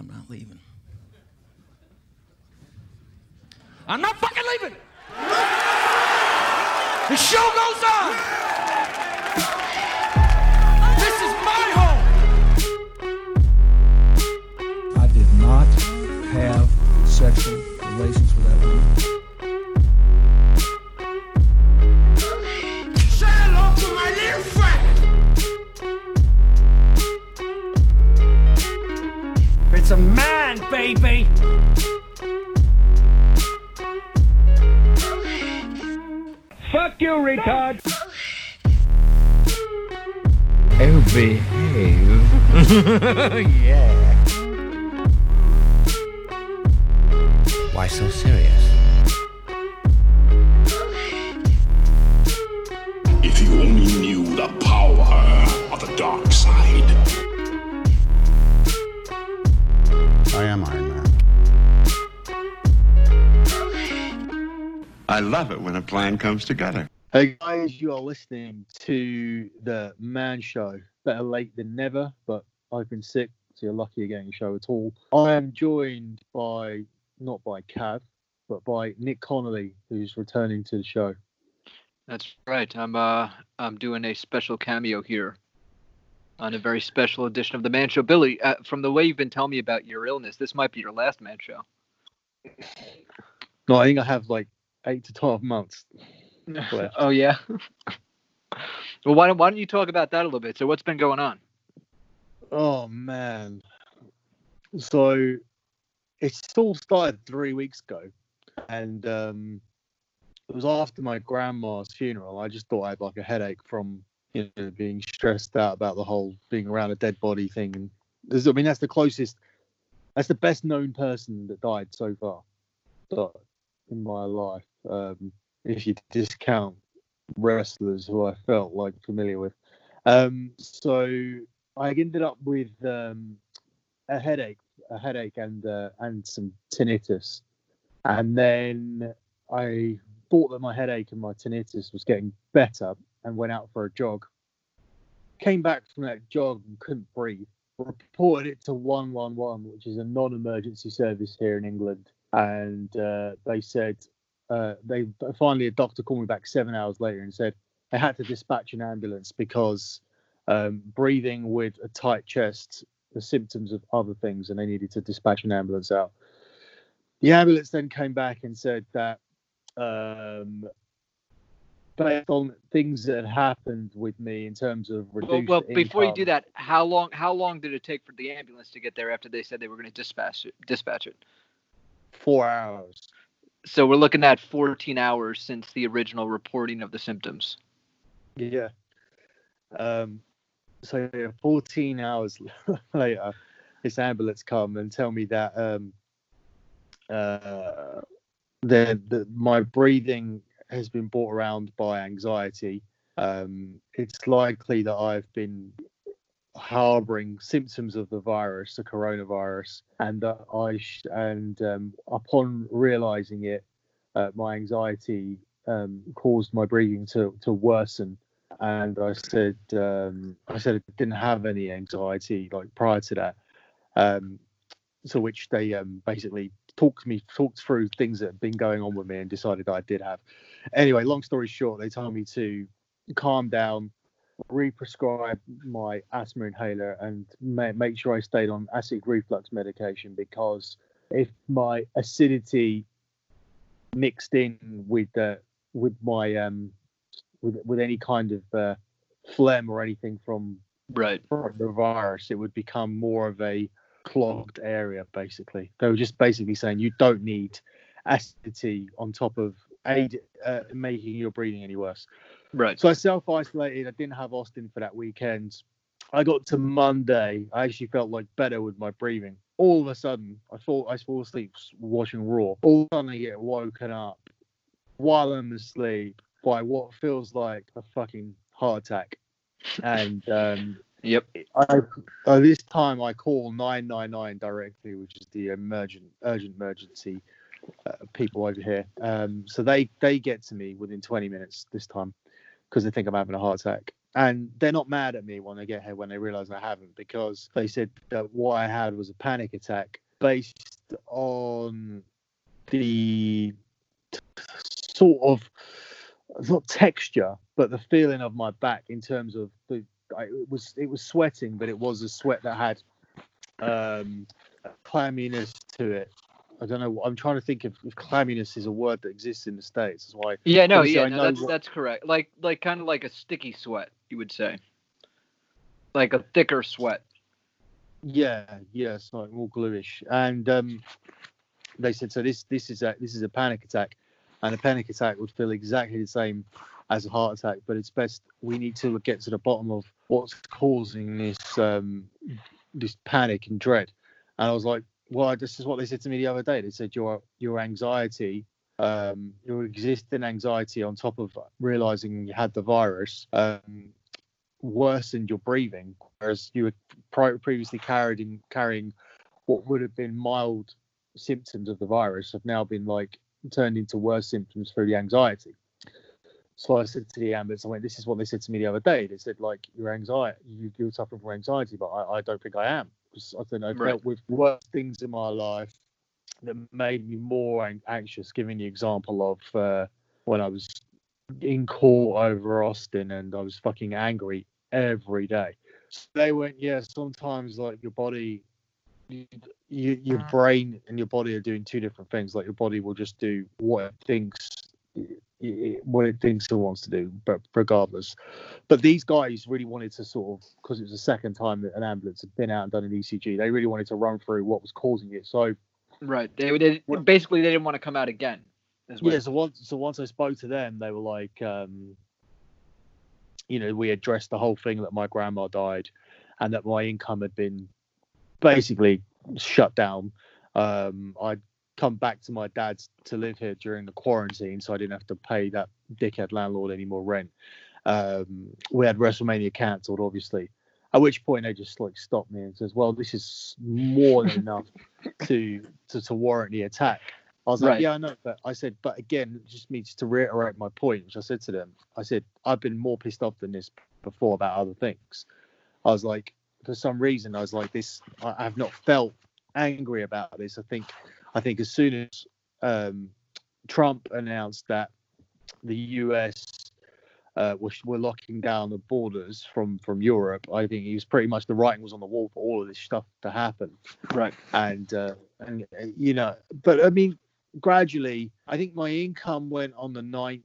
I'm not leaving. I'm not fucking leaving. The show goes on. yeah. Why so serious? If you only knew the power of the dark side. I am Iron Man. I love it when a plan comes together. Hey guys, you are listening to the Man Show. Better late than never, but I've been sick, so you're lucky you're getting a show at all. I am joined by not by Cav, but by Nick Connolly, who's returning to the show. That's right. I'm uh I'm doing a special cameo here on a very special edition of the Man Show. Billi, uh, from the way you've been telling me about your illness, this might be your last Man Show. No, I think I have like eight to twelve months. left. oh yeah. well, why don't why don't you talk about that a little bit? So what's been going on? Oh man. So it all started three weeks ago. And um it was after my grandma's funeral. I just thought I had like a headache from you know being stressed out about the whole being around a dead body thing and there's, I mean that's the closest that's the best known person that died so far but in my life. Um if you discount wrestlers who I felt like familiar with. Um so I ended up with um, a headache, a headache, and uh, and some tinnitus, and then I thought that my headache and my tinnitus was getting better, and went out for a jog. Came back from that jog and couldn't breathe. Reported it to 111, which is a non-emergency service here in England, and uh, they said uh, they finally a doctor called me back seven hours later and said they had to dispatch an ambulance because um, breathing with a tight chest, the symptoms of other things, and they needed to dispatch an ambulance out. The ambulance then came back and said that um, based on things that had happened with me in terms of Well, reduced well before you do that, how long how long did it take for the ambulance to get there after they said they were going to dispatch it, dispatch it? four hours. So we're looking at 14 hours since the original reporting of the symptoms. Yeah. Um, so yeah, 14 hours later, this ambulance come and tell me that um, uh, the my breathing has been brought around by anxiety. Um, it's likely that I've been harboring symptoms of the virus, the coronavirus, and that I sh- and um, upon realizing it, uh, my anxiety um, caused my breathing to to worsen and I said um, I said I didn't have any anxiety like prior to that. Um, so which they um, basically talked me talked through things that had been going on with me and decided I did have. Anyway, long story short, they told me to calm down, re-prescribe my asthma inhaler, and ma- make sure I stayed on acid reflux medication because if my acidity mixed in with the with my um with with any kind of uh, phlegm or anything from Right. from the virus, it would become more of a clogged area. Basically, they were just basically saying you don't need acidity on top of aid uh, making your breathing any worse. Right. So I self isolated. I didn't have Austin for that weekend. I got to Monday. I actually felt like better with my breathing. All of a sudden, I thought I fall asleep watching Raw. All of a sudden, I get woken up while I'm asleep by what feels like a fucking heart attack. And um, Yep. I, uh, this time I call 999 directly, which is the emergent urgent emergency uh, people over here. Um, so they they get to me within 20 minutes this time because they think I'm having a heart attack. and they're not mad at me when I get here when they realise I haven't because they said that what I had was a panic attack based on the sort of not texture but the feeling of my back in terms of the I, it was it was sweating but it was a sweat that had um clamminess to it I don't know. I'm trying to think if, if clamminess is a word that exists in the states. That's why. Yeah, no, yeah, no, that's what- that's correct. Like like kind of like a sticky sweat, you would say. Like a thicker sweat. Yeah, yeah, it's like more gluish. And um, they said so. This this is a this is a panic attack, and a panic attack would feel exactly the same as a heart attack. But it's best we need to get to the bottom of what's causing this um, this panic and dread. And I was like, well, this is what they said to me the other day. They said your your anxiety. Um, your existing anxiety on top of realizing you had the virus um, worsened your breathing, whereas you were previously carrying carrying what would have been mild symptoms of the virus have now been like turned into worse symptoms through the anxiety. So I said to the ambulance, I went, "This is what they said to me the other day. They said like your anxiety, you, you're suffering from anxiety, but I, I don't think I am because I think I've Right. dealt with worse things in my life that made me more anxious. Giving the example of uh, when I was in court over Austin and I was fucking angry every day. So they went, yeah, sometimes like your body, you, you, your brain and your body are doing two different things. Like your body will just do what it thinks, what it thinks it wants to do, but regardless. But these guys really wanted to sort of, because it was the second time that an ambulance had been out and done an ECG, they really wanted to run through what was causing it. So Right. They, they basically they didn't want to come out again. yeah so once so once i spoke to them they were like um you know we addressed the whole thing that my grandma died and that my income had been basically shut down um i'd come back to my dad's to live here during the quarantine so i didn't have to pay that dickhead landlord any more rent um we had wrestlemania cancelled obviously at which point they just like stopped me and says well this is more than enough to to, to warrant the attack I was like, Right. yeah, I know, but I said, but again, just me just to reiterate my point, which I said to them. I said, I've been more pissed off than this before about other things. I was like, for some reason, I was like, this. I have not felt angry about this. I think, I think as soon as um, Trump announced that the U.S. Uh, were, were locking down the borders from from Europe, I think he was pretty much the writing was on the wall for all of this stuff to happen Right. and uh, and uh, you know but i mean gradually i think my income went on the 9th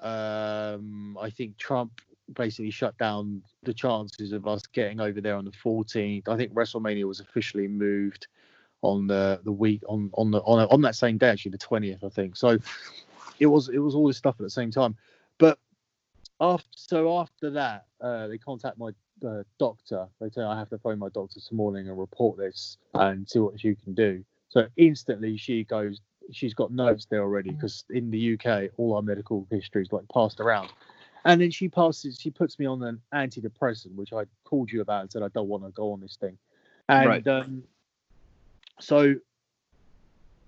um i think trump basically shut down the chances of us getting over there on the 14th i think wrestlemania was officially moved on the the week on on the on, on that same day actually the 20th i think so it was it was all this stuff at the same time but after so after that uh they contact my uh, doctor. They tell me I have to phone my doctor this morning and report this and see what she can do. So instantly she goes, she's got notes there already because in the UK all our medical history is like passed around. And then she passes, she puts me on an antidepressant, which I called you about and said I don't want to go on this thing. And Right. um, so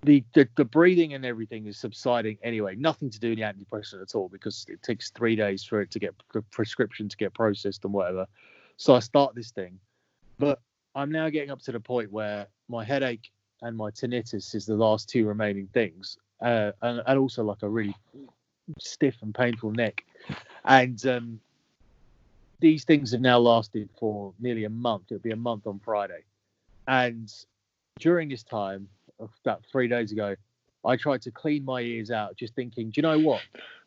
the, the the breathing and everything is subsiding anyway. Nothing to do with the antidepressant at all because it takes three days for it to get the prescription to get processed and whatever. So I start this thing, but I'm now getting up to the point where my headache and my tinnitus is the last two remaining things, uh, and, and also like a really stiff and painful neck. And um, these things have now lasted for nearly a month. It'll be a month on Friday, and during this time, about three days ago, I tried to clean my ears out, just thinking, do you know what?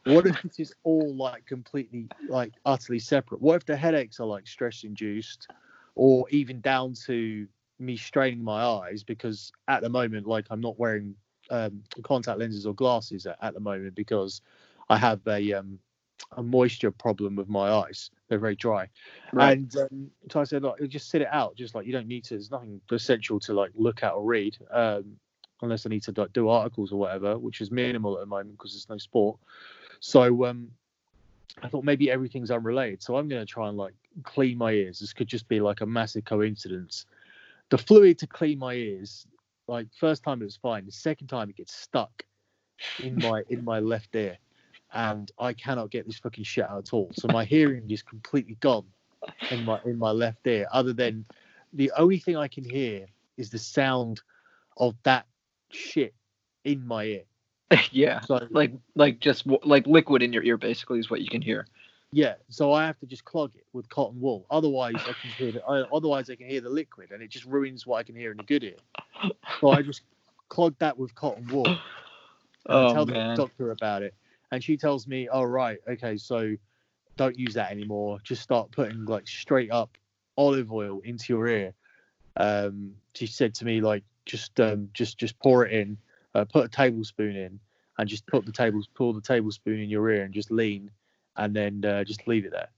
What if this is all like completely, like utterly separate? What if the headaches are like stress induced, or even down to me straining my eyes? Because at the moment, like I'm not wearing um, contact lenses or glasses at, at the moment because I have a um, a moisture problem with my eyes. They're very dry. Right. And um, so I said, like, just sit it out. Just like you don't need to. There's nothing essential to like look at or read, um, unless I need to like do articles or whatever, which is minimal at the moment because there's no sport. So um, I thought maybe everything's unrelated. So I'm going to try and like clean my ears. This could just be like a massive coincidence. The fluid to clean my ears, like first time it was fine. The second time it gets stuck in my in my left ear, and I cannot get this fucking shit out at all. So my hearing is completely gone in my in my left ear. Other than the only thing I can hear is the sound of that shit in my ear. yeah. So Like like just like liquid in your ear basically is what you can hear. yeah, so I have to just clog it with cotton wool. Otherwise, I can hear the, I- otherwise I can hear the liquid, and it just ruins what I can hear in the good ear. So I just clog that with cotton wool. And I Oh tell man. the doctor about it, and she tells me, "Oh right, okay, so don't use that anymore. Just start putting like straight up olive oil into your ear." Um, she said to me like, "Just um, just just pour it in, uh, put a tablespoon in, and just put the tables pour the tablespoon in your ear and just lean, and then uh, just leave it there.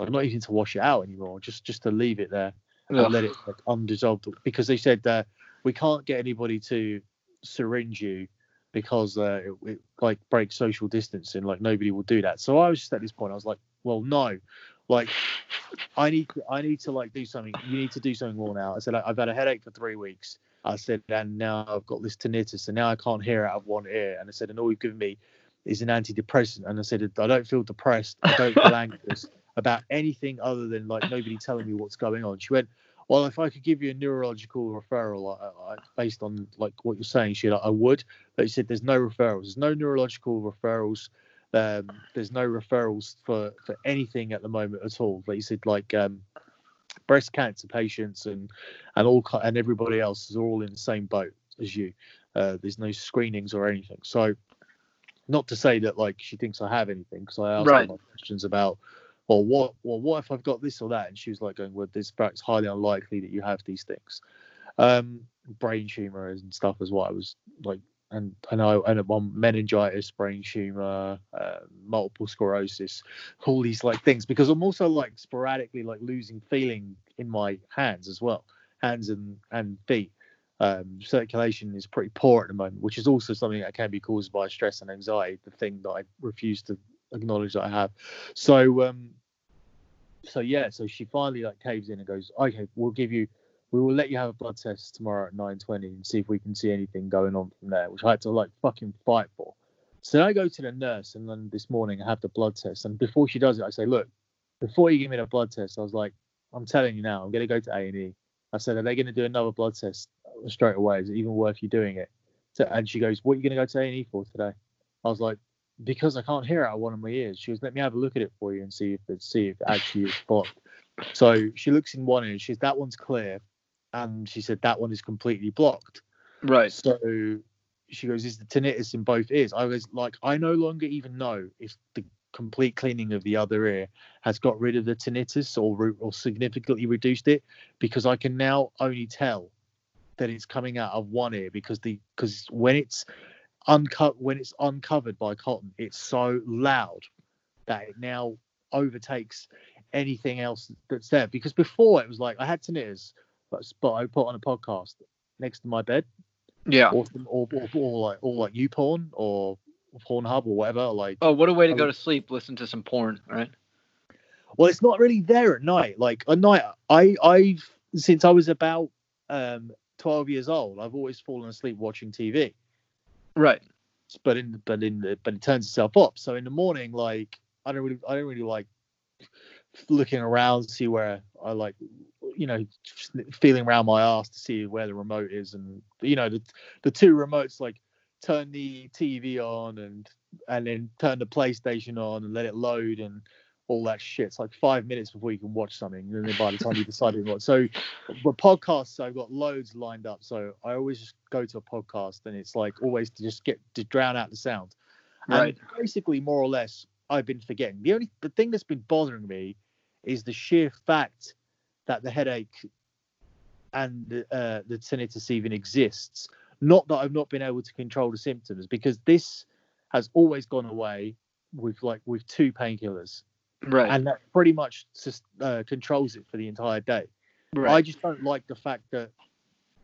Like, not even to wash it out anymore, just just to leave it there." and Ugh. let it like undissolved because they said uh, we can't get anybody to syringe you because uh, it, it like breaks social distancing. Like nobody will do that. So I was just at this point, I was like, well, no, like I need to, I need to like do something. You need to do something more now. I said I've had a headache for three weeks. I said, and now I've got this tinnitus, and now I can't hear out of one ear. And I said, and all you've given me is an antidepressant. And I said, I don't feel depressed. I don't feel anxious about anything other than like nobody telling me what's going on. She went, well, if I could give you a neurological referral I, I, based on like what you're saying, she, I would. But she said there's no referrals. There's no neurological referrals. Um, there's no referrals for for anything at the moment at all. But you said, like um, breast cancer patients and and all and everybody else is all in the same boat as you. Uh, there's no screenings or anything. So, not to say that like she thinks I have anything because I asked Right. questions about, well, what, well, what if I've got this or that, and she was like going, well, this it's highly unlikely that you have these things. Um, brain tumor and stuff is what I was like, and and I and one meningitis, brain tumor, uh, multiple sclerosis, all these like things because I'm also like sporadically like losing feeling in my hands as well, hands and and feet. Um, circulation is pretty poor at the moment, which is also something that can be caused by stress and anxiety. The thing that I refuse to acknowledge that I have. So um, so yeah, so she finally like caves in and goes, okay, we'll give you, we will let you have a blood test tomorrow at 9:20 and see if we can see anything going on from there, which I had to like fucking fight for. So I go to the nurse and then this morning I have the blood test, and before she does it, I say, look, before you give me the blood test, I was like, I'm telling you now, I'm gonna go to A and E. I said, are they gonna do another blood test straight away? Is it even worth you doing it? So, and she goes, what are you gonna go to A and E for today? I was like, because I can't hear out of one of my ears. She goes, let me have a look at it for you and see if it see if it actually is blocked. So she looks in one ear. She says that one's clear, and she said that one is completely blocked. Right. So she goes, is the tinnitus in both ears? I was like, I no longer even know if the complete cleaning of the other ear has got rid of the tinnitus or re- or significantly reduced it because I can now only tell that it's coming out of one ear because the because when it's uncut when it's uncovered by cotton, it's so loud that it now overtakes anything else that's there. Because before it was like I had tinnitus, but, but I put on a podcast next to my bed, Yeah. or, or, or, or like or like YouPorn or Pornhub or whatever. Like, Oh, what a way to I go would- to sleep. Listen to some porn, right? well, it's not really there at night. Like at night, I I've since I was about um 12 years old, I've always fallen asleep watching TV. Right. but in but in the but it turns itself up. So in the morning, like I don't really I don't really like looking around to see where I like you know feeling around my ass to see where the remote is and you know the the two remotes like turn the TV on and and then turn the PlayStation on and let it load and all that shit. It's like five minutes before you can watch something, and then by the time you decide what. So, but podcasts, I've got loads lined up. So I always just go to a podcast, and it's like always to just get to drown out the sound. And Right. basically, more or less, I've been forgetting. The only the thing that's been bothering me is the sheer fact that the headache and the, uh, the tinnitus even exists. Not that I've not been able to control the symptoms, because this has always gone away with like with two painkillers, Right. and that pretty much just uh, controls it for the entire day. Right. I just don't like the fact that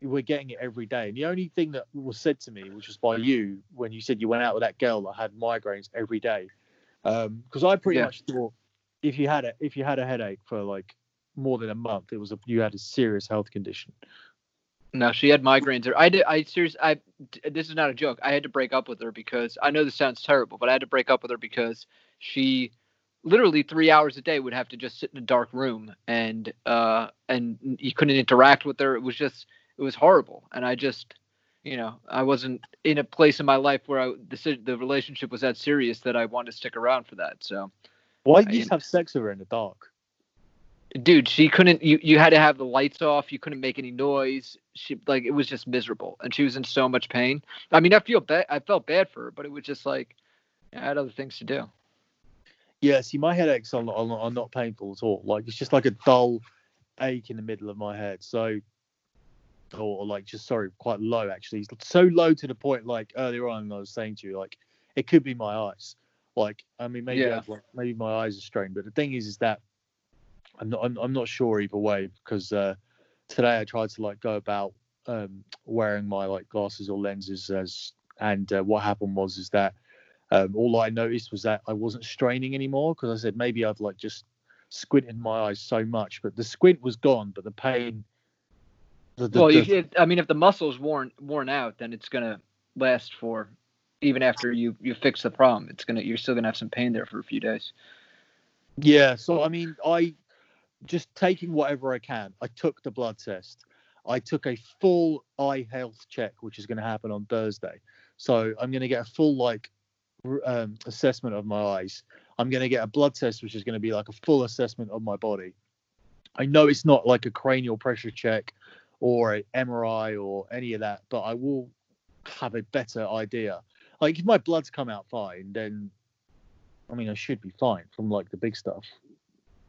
we're getting it every day. And the only thing that was said to me, which was by you, when you said you went out with that girl that had migraines every day, because I pretty Yeah. much thought if you had a if you had a headache for like more than a month, it was a, you had a serious health condition. No, she had migraines. I did. I seriously. I. This is not a joke. I had to break up with her because I know this sounds terrible, but I had to break up with her because she, literally three hours a day, would have to just sit in a dark room and uh and you couldn't interact with her. It was just it was horrible, and I just, you know, I wasn't in a place in my life where I the the relationship was that serious that I wanted to stick around for that. So, Why did you just have sex with her in the dark? dude, she couldn't. You you had to have the lights off. You couldn't make any noise. She like it was just miserable, and she was in so much pain. I mean, I feel bad. I felt bad for her, but it was just like I had other things to do. Yeah, see, my headaches are not, are not, are not painful at all. Like it's just like a dull ache in the middle of my head. So, or, like just sorry, quite low actually. It's so low to the point like earlier on I was saying to you, like it could be my eyes. Like I mean, maybe Yeah. Like, maybe my eyes are strained, but the thing is, is that I'm not I'm, I'm not sure either way because uh, today I tried to like go about um, wearing my like glasses or lenses as and uh, what happened was is that um, all I noticed was that I wasn't straining anymore because I said maybe I've like just squinted my eyes so much, but the squint was gone, but the pain. The, the, well, the- you, it, I mean, if the muscle's worn worn out, then it's gonna last for even after you you fix the problem. It's gonna you're still gonna have some pain there for a few days. yeah. So I mean, I just taking whatever I can. I took the blood test. I took a full eye health check, which is going to happen on Thursday. So I'm going to get a full like um, assessment of my eyes. I'm going to get a blood test, which is going to be like a full assessment of my body. I know it's not like a cranial pressure check or a MRI or any of that, but I will have a better idea. Like if my blood's come out fine, then I mean I should be fine from like the big stuff.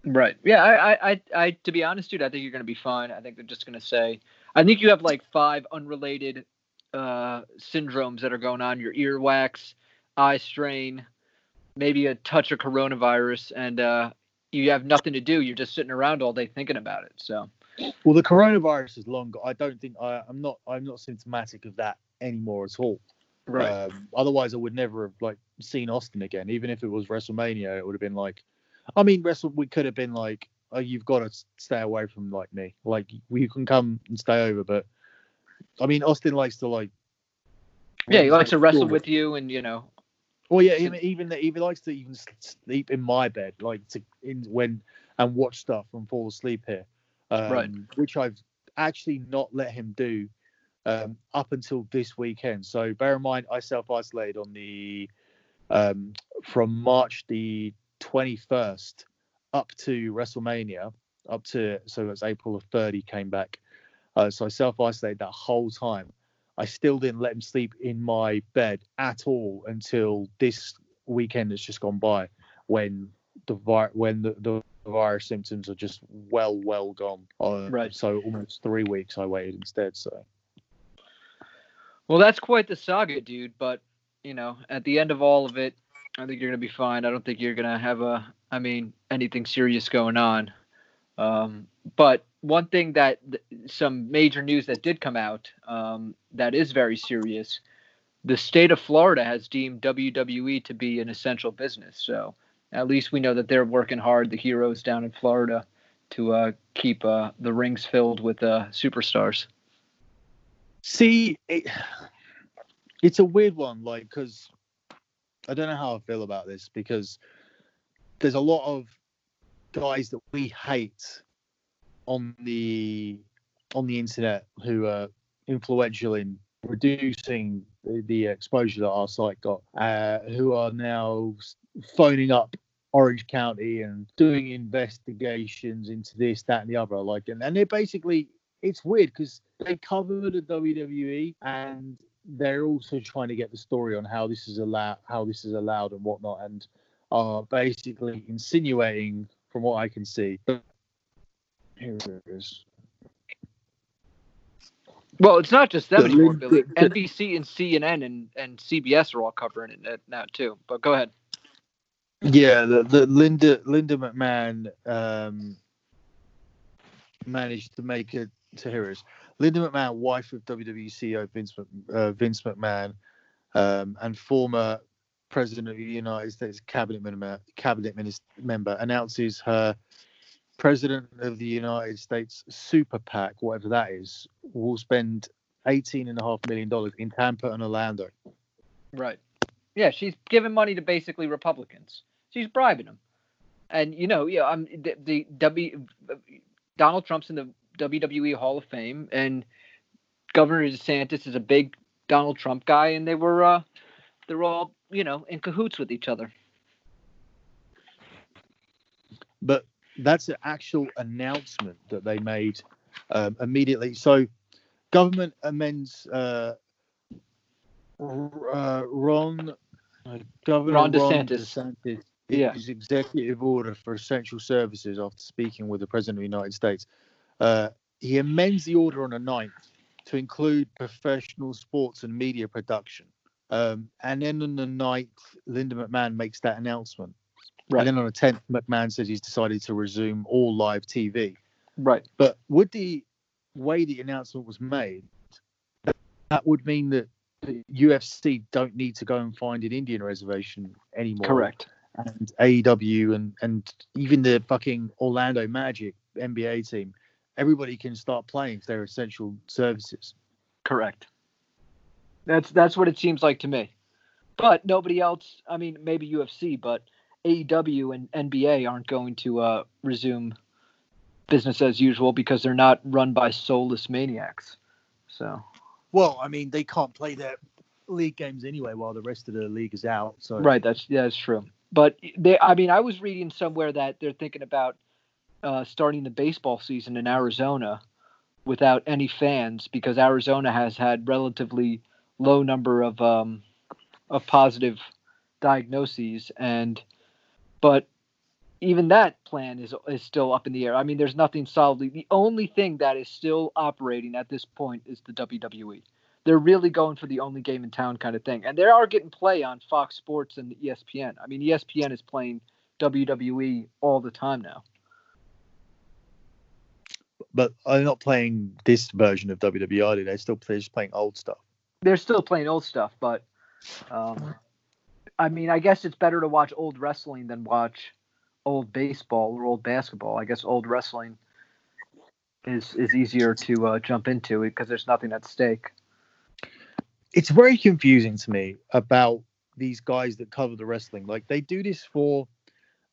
Right. Yeah. I, I, I, I, to be honest, dude, I think you're gonna be fine. I think they're just gonna say. I think you have like five unrelated uh, syndromes that are going on: your earwax, eye strain, maybe a touch of coronavirus, and uh, you have nothing to do. You're just sitting around all day thinking about it. So. Well, the coronavirus is long. I don't think I, I'm not. I'm not symptomatic of that anymore at all. Um, otherwise, I would never have like seen Austin again. Even if it was WrestleMania, it would have been like. I mean, Wrestle. We could have been like, oh, you've got to stay away from like me. Like, you can come and stay over, but I mean, Austin likes to like. Yeah, he likes to wrestle with you, and you know. Well, yeah, even even that even likes to even sleep in my bed, like to in when and watch stuff and fall asleep here, um, Right. Which I've actually not let him do um, up until this weekend. So bear in mind, I self isolated on the um, from March the twenty first up to WrestleMania, up to so it's April the thirty came back, uh, so I self isolated that whole time. I still didn't let him sleep in my bed at all until this weekend that's just gone by, when the vi- when the, the virus symptoms are just well well gone. Uh, Right. So almost three weeks I waited instead. So Well, that's quite the saga, dude. But you know, at the end of all of it, I think you're gonna be fine. I don't think you're gonna have a, I mean, anything serious going on. Um, but one thing that th- some major news that did come out um, that is very serious, the state of Florida has deemed WWE to be an essential business. So at least we know that they're working hard, the heroes down in Florida, to uh, keep uh, the rings filled with uh, superstars. see, it, it's a weird one, like because I don't know how I feel about this because there's a lot of guys that we hate on the on the internet who are influential in reducing the, the exposure that our site got, uh, who are now phoning up Orange County and doing investigations into this, that, and the other. Like, and, and they're basically it's weird because they cover the WWE and they're also trying to get the story on how this is allowed, how this is allowed, and whatnot, and are basically insinuating, from what I can see. Here it is. Well, it's not just them anymore, Billi. the- the- NBC and CNN and, and CBS are all covering it now too. But go ahead. Yeah, the, the Linda Linda McMahon um, managed to make it to heroes. Linda McMahon, wife of WWE CEO Vince uh, Vince McMahon, um, and former president of the United States cabinet member, cabinet minister, member, announces her president of the United States super PAC, whatever that is, will spend eighteen and a half million dollars in Tampa and Orlando. Right. Yeah, she's giving money to basically Republicans. She's bribing them. And you know, yeah, I'm the, the W Donald Trump's in the WWE Hall of Fame and Governor DeSantis is a big Donald Trump guy and they were uh they're all, you know, in cahoots with each other. But that's an actual announcement that they made um, immediately. So, government amends uh, uh, Ron uh, Governor Ron Ron DeSantis. DeSantis Yeah. his executive order for essential services after speaking with the President of the United States. Uh, he amends the order on the 9th to include professional sports and media production. Um, and then on the 9th, Linda McMahon makes that announcement. Right. And then on the 10th, McMahon says he's decided to resume all live TV. Right. But with the way the announcement was made, that, would mean that the UFC don't need to go and find an Indian reservation anymore Correct. and AEW and and even the fucking Orlando Magic NBA team, everybody can start playing 'cause they're essential services. Correct. That's that's what it seems like to me. But nobody else. I mean, maybe UFC, but AEW and NBA aren't going to uh, resume business as usual because they're not run by soulless maniacs. So Well, I mean, they can't play their league games anyway while the rest of the league is out. So right, that's yeah, that's true. But they, I mean, I was reading somewhere that they're thinking about uh, starting the baseball season in Arizona without any fans because Arizona has had relatively low number of um, of positive diagnoses and but even that plan is is still up in the air. I mean, there's nothing solidly. The only thing that is still operating at this point is the WWE. They're really going for the only game in town kind of thing, and they are getting play on Fox Sports and ESPN. I mean, ESPN is playing WWE all the time now. but I'm not playing this version of WWE. Are they? They're still they're just playing old stuff. They're still playing old stuff, but um, I mean, I guess it's better to watch old wrestling than watch old baseball or old basketball. I guess old wrestling is is easier to uh, jump into because there's nothing at stake. it's very confusing to me about these guys that cover the wrestling. Like they do this for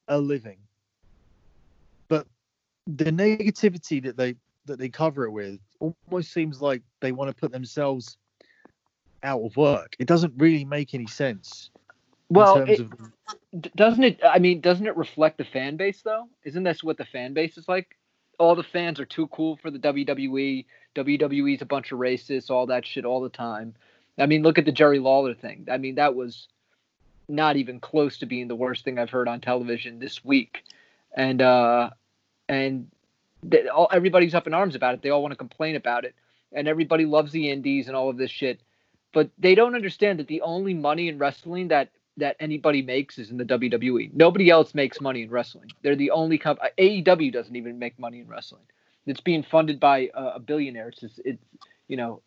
a living, but the negativity that they that they cover it with almost seems like they want to put themselves out of work. It doesn't really make any sense. Well, it, of- doesn't it i mean doesn't it reflect the fan base though? Isn't this what the fan base is like? All the fans are too cool for the wwe wwe's a bunch of racists all that shit all the time. I mean look at the jerry lawler thing. I mean that was not even close to being the worst thing i've heard on television this week. And uh and they, all, everybody's up in arms about it they all want to complain about it. And everybody loves the indies and all of this shit but they don't understand that the only money in wrestling that that anybody makes is in the WWE. Nobody else makes money in wrestling. They're the only company. AEW doesn't even make money in wrestling. It's being funded by uh, a billionaire. It's just, it's you know,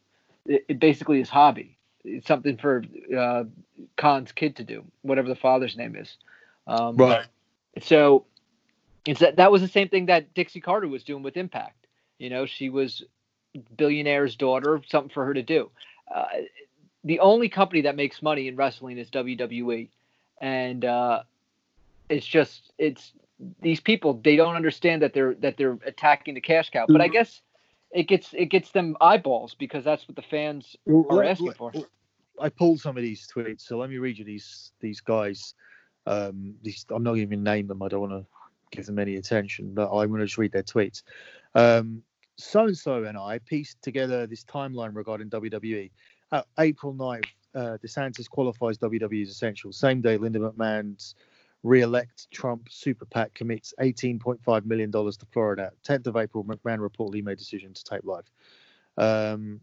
it, it basically is hobby. It's something for uh, Khan's kid to do, whatever the father's name is. Um, right. so it's that that was the same thing that Dixie Carter was doing with Impact. You know, she was billionaire's daughter, something for her to do. Uh, the only company that makes money in wrestling is WWE, and uh, it's just it's these people they don't understand that they're that they're attacking the cash cow. But I guess it gets it gets them eyeballs because that's what the fans Well, are asking for. I pulled some of these tweets, so let me read you these these guys. Um, these I'm not even name them. I don't want to give them any attention, but I'm going to just read their tweets. Um, so and so and I pieced together this timeline regarding WWE. Uh, April 9th, uh, DeSantis qualifies WWE as essential. Same day, Linda McMahon's re-elect Trump super PAC commits 18.5 million dollars to Florida. 10th of April, McMahon reportedly made decision to take life. Um,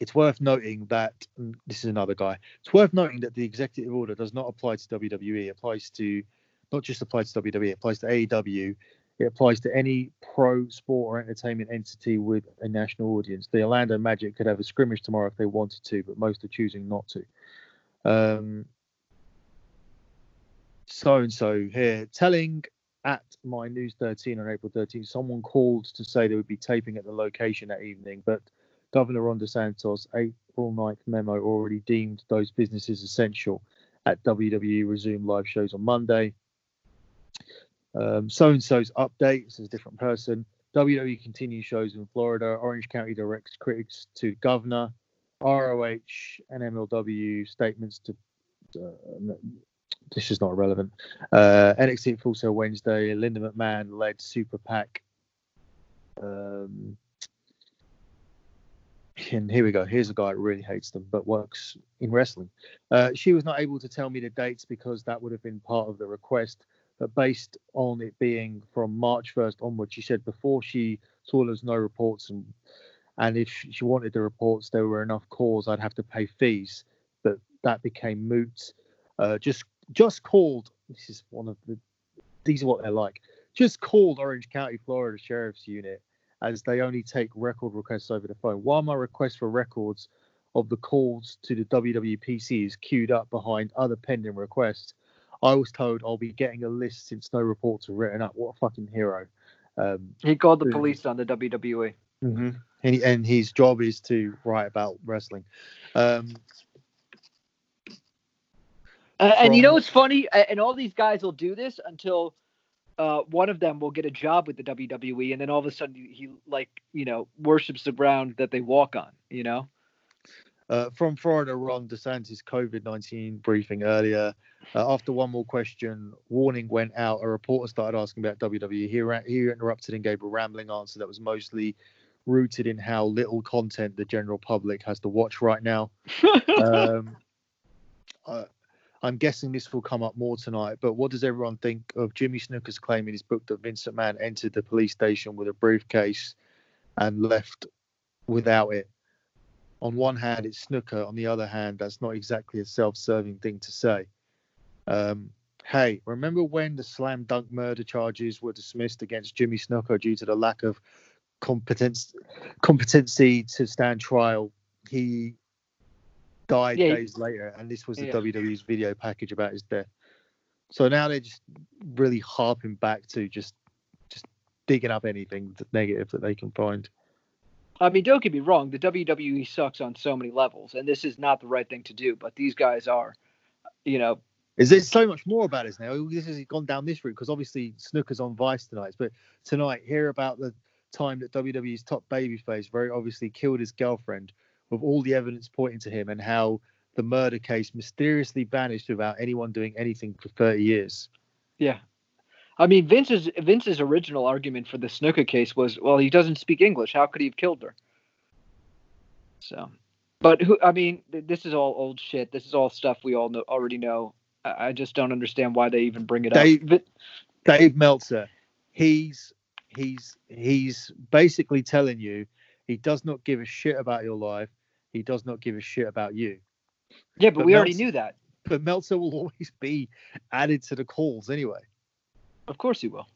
it's worth noting that this is another guy. It's worth noting that the executive order does not apply to WWE. It applies to not just applies to WWE. It applies to AEW. It applies to any pro sport or entertainment entity with a national audience. The Orlando Magic could have a scrimmage tomorrow if they wanted to, but most are choosing not to. So and so here telling at my News 13 on April 13th, someone called to say they would be taping at the location that evening, but Governor Ron DeSantis' April 9th memo already deemed those businesses essential at WWE resume live shows on Monday. So and so's updates is a different person. WWE continues shows in Florida. Orange County directs critics to governor. ROH and MLW statements to. Uh, this is not relevant. Uh, NXT Full Sail Wednesday. Linda McMahon led Super PAC. Um, and here we go. Here's a guy that really hates them but works in wrestling. Uh, she was not able to tell me the dates because that would have been part of the request. But based on it being from March 1st onward, she said before she saw there's no reports and and if she wanted the reports, there were enough calls, I'd have to pay fees. But that became moot. Uh, just just called. This is one of the. These are what they're like. Just called Orange County, Florida Sheriff's Unit as they only take record requests over the phone. While my request for records of the calls to the WWPC is queued up behind other pending requests, I was told I'll be getting a list since no reports are written up. What a fucking hero. Um, He called the police on the. WWE. and, he, and his job is to write about wrestling. Um, Uh, and you know what's funny? And all these guys will do this until uh, one of them will get a job with the WWE, and then all of a sudden he, he like you know worships the ground that they walk on. You know. Uh, from Florida, Ron DeSantis COVID 19 briefing earlier. Uh, after one more question, warning went out. A reporter started asking about WWE. He, ra- he interrupted and gave a rambling answer that was mostly rooted in how little content the general public has to watch right now. um, uh, I'm guessing this will come up more tonight, but what does everyone think of Jimmy Snuka's claim in his book that Vincent McMahon entered the police station with a briefcase and left without it? On one hand it's Snuka on the other hand that's not exactly a self-serving thing to say. Um, hey remember when the slam dunk murder charges were dismissed against jimmy Snuka due to the lack of competence competency to stand trial? He died Yeah, he- days later and this was the Yeah. wwe's video package about his death. So now they're just really harping back to just just digging up anything negative that they can find I mean, don't get me wrong. The WWE sucks on so many levels, and this is not the right thing to do. But these guys are, you know, Is there so much more about this now? This has gone down this route because obviously Snuka's on Vice tonight. But tonight, hear about the time that WWE's top babyface very obviously killed his girlfriend, with all the evidence pointing to him, and how the murder case mysteriously vanished without anyone doing anything for 30 years. yeah. I mean, Vince's Vince's original argument for the Snuka case was, well, he doesn't speak English. How could he have killed her? So, but who? I mean, th- this is all old shit. This is all stuff we all know already know. I, I just don't understand why they even bring it They- up. Vi- Dave Meltzer, he's he's he's basically telling you he does not give a shit about your life. He does not give a shit about you. yeah, but, but we already knew that. But Meltzer will always be added to the calls anyway. Of course he will.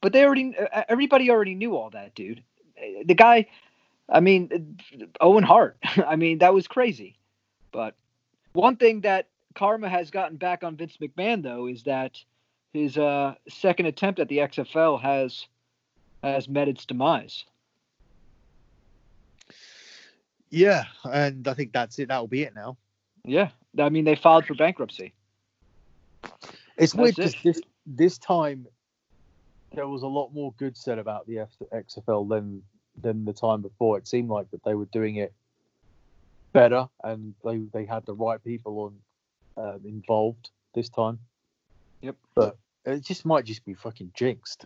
But they already, uh, everybody already knew all that, dude. Uh, The guy, I mean, uh, Owen Hart. I mean, that was crazy. But one thing that karma has gotten back on Vince McMahon though is that his uh, second attempt at the XFL has has met its demise. Yeah, and I think that's it. That'll be it now. Yeah, I mean, they filed for bankruptcy. It's weird That's because this this time there was a lot more good said about the XFL than than the time before. It seemed like that they were doing it better and they they had the right people on um, involved this time. Yep. But it just might just be fucking jinxed.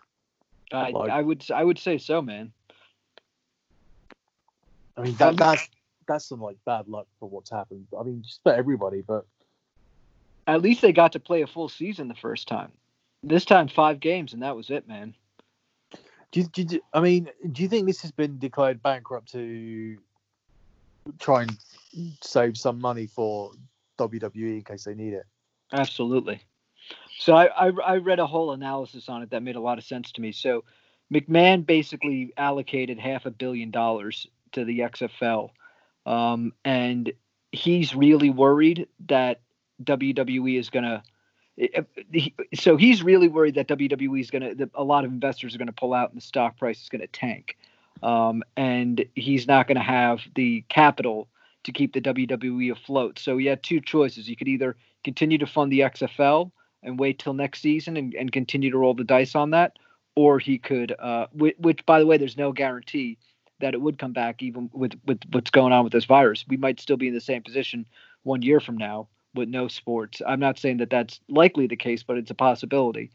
I, Like- I would I would say so, man. I mean that that's that's some like bad luck for what's happened. I mean just for everybody, but At least they got to play a full season the first time. This time, five games, and that was it, man. Do you, do you, I mean, do you think this has been declared bankrupt to try and save some money for WWE in case they need it? Absolutely. So I, I I read a whole analysis on it that made a lot of sense to me. So McMahon basically allocated half a billion dollars to the XFL, um, and he's really worried that WWE is it- he- so he's really worried that WWE is going to, a lot of investors are going to pull out and the stock price is going to tank. Um, and he's not going to have the capital to keep the WWE afloat. So he had two choices. You could either continue to fund the XFL and wait till next season and, and continue to roll the dice on that, or he could, uh, which, which by the way, there's no guarantee that it would come back even with, with what's going on with this virus. We might still be in the same position one year from now with no sports. I'm not saying that that's likely the case, but it's a possibility.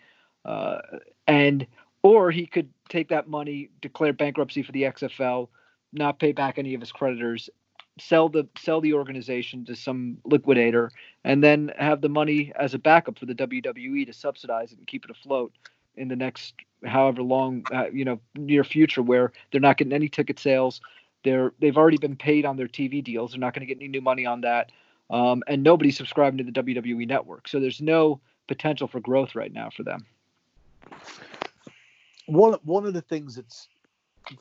Uh, and or he could take that money, declare bankruptcy for the XFL, not pay back any of his creditors, sell the sell the organization to some liquidator, and then have the money as a backup for the WWE to subsidize it and keep it afloat in the next however long uh, you know near future where they're not getting any ticket sales. They're they've already been paid on their TV deals. They're not going to get any new money on that um, and nobody's subscribing to the WWE network. So there's no potential for growth right now for them. one one of the things that's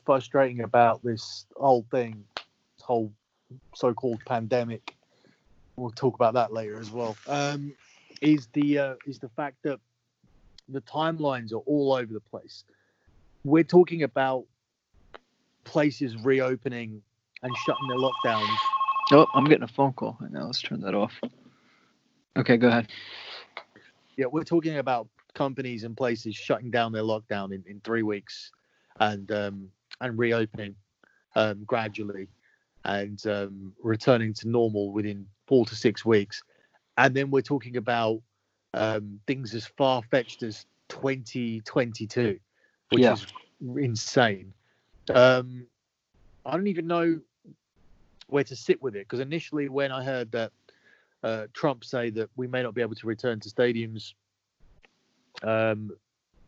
frustrating about this whole thing, this whole so-called pandemic, we'll talk about that later as well. Um, is the uh, is the fact that the timelines are all over the place. We're talking about places reopening and shutting their lockdowns. Oh, I'm getting a phone call right now. Let's turn that off. Okay, go ahead. Yeah, we're talking about companies and places shutting down their lockdown in, in three weeks and um, and reopening um, gradually and um, returning to normal within four to six weeks. And then we're talking about um, things as far fetched as 2022, which Yeah. is insane. Um, I don't even know where to sit with it because initially, when I heard that uh, Trump say that we may not be able to return to stadiums, um,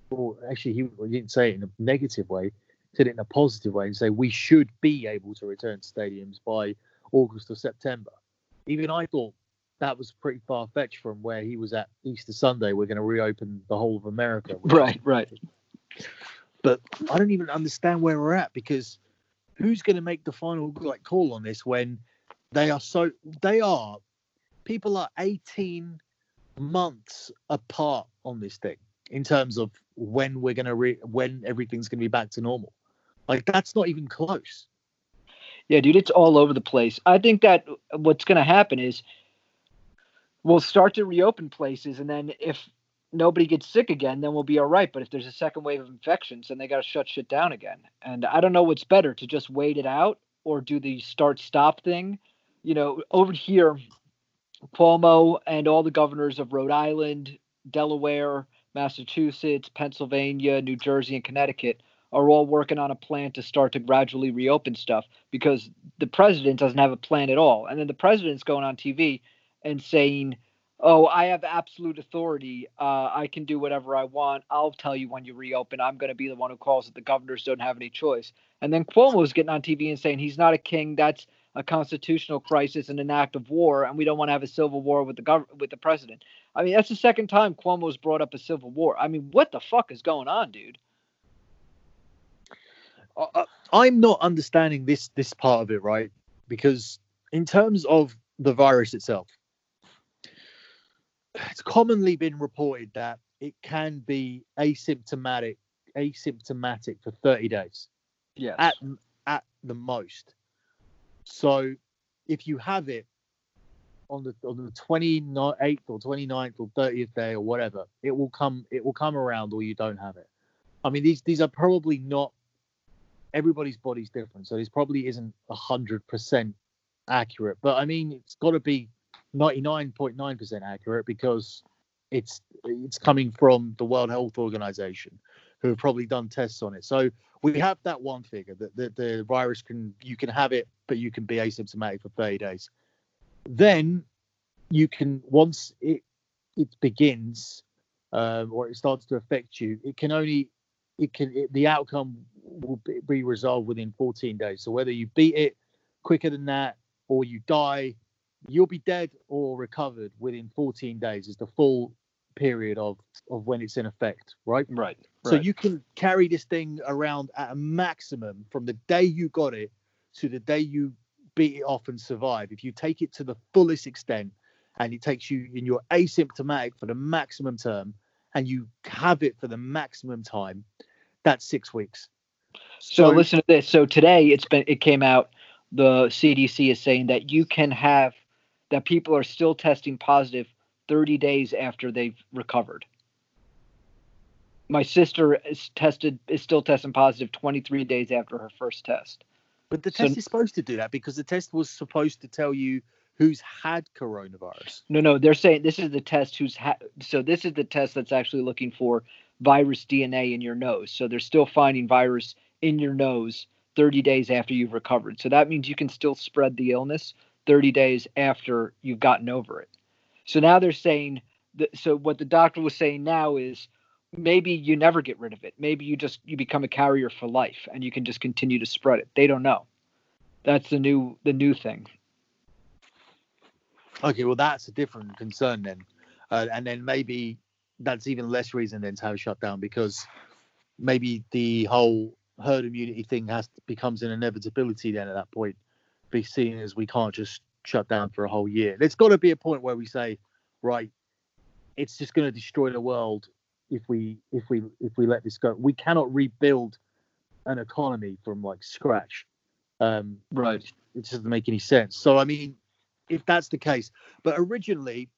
or actually, he, he didn't say it in a negative way, he said it in a positive way and say we should be able to return to stadiums by August or September. Even I thought that was pretty far fetched from where he was at Easter Sunday. We're going to reopen the whole of America. Right, right. But I don't even understand where we're at because who's going to make the final like call on this when they are so they are people are 18 months apart on this thing in terms of when we're going to re- when everything's going to be back to normal. Like that's not even close. Yeah, dude, it's all over the place. I think that what's going to happen is we'll start to reopen places, and then if nobody gets sick again, then we'll be all right. But if there's a second wave of infections, then they got to shut shit down again. And I don't know what's better to just wait it out or do the start stop thing. You know, over here, Cuomo and all the governors of Rhode Island, Delaware, Massachusetts, Pennsylvania, New Jersey, and Connecticut are all working on a plan to start to gradually reopen stuff because the president doesn't have a plan at all. And then the president's going on TV and saying, Oh, I have absolute authority. Uh, I can do whatever I want. I'll tell you when you reopen. I'm going to be the one who calls it. The governors don't have any choice. And then Cuomo's getting on TV and saying he's not a king. That's a constitutional crisis and an act of war, and we don't want to have a civil war with the gov- with the president. I mean, that's the second time Cuomo's brought up a civil war. I mean, what the fuck is going on, dude? I- I- I'm not understanding this this part of it, right? Because in terms of the virus itself, it's commonly been reported that it can be asymptomatic asymptomatic for 30 days Yes. at at the most. So if you have it on the on the 28th or 29th or 30th day or whatever, it will come it will come around or you don't have it. I mean these these are probably not everybody's body's different, so this probably isn't hundred percent accurate. But I mean it's got to be 99.9% accurate because it's it's coming from the World Health Organization who have probably done tests on it. So we have that one figure that the, the virus can you can have it, but you can be asymptomatic for 30 days. Then you can once it it begins um, or it starts to affect you, it can only it can it, the outcome will be resolved within 14 days. So whether you beat it quicker than that or you die, you'll be dead or recovered within 14 days. Is the full period of of when it's in effect, right? right. So you can carry this thing around at a maximum from the day you got it to the day you beat it off and survive. If you take it to the fullest extent and it takes you and you're asymptomatic for the maximum term, and you have it for the maximum time, that's six weeks. So, listen to this. So today it's been it came out. The CDC is saying that you can have that people are still testing positive 30 days after they've recovered. My sister is tested is still testing positive 23 days after her first test. But the So- test is supposed to do that because the test was supposed to tell you who's had coronavirus. No, no, they're saying this is the test who's ha- so this is the test that's actually looking for virus DNA in your nose. So they're still finding virus in your nose 30 days after you've recovered. So that means you can still spread the illness 30 days after you've gotten over it. So now they're saying that so what the doctor was saying now is maybe you never get rid of it. Maybe you just you become a carrier for life and you can just continue to spread it. They don't know. That's the new the new thing. Okay, well that's a different concern then, uh, and then maybe that's even less reason then to have a shutdown because maybe the whole herd immunity thing has becomes an inevitability then at that point, be seen as we can't just shut down for a whole year. There's got to be a point where we say, right, it's just going to destroy the world if we if we if we let this go. We cannot rebuild an economy from like scratch. Um, Right. it doesn't make any sense. So I mean, if that's the case, but originally,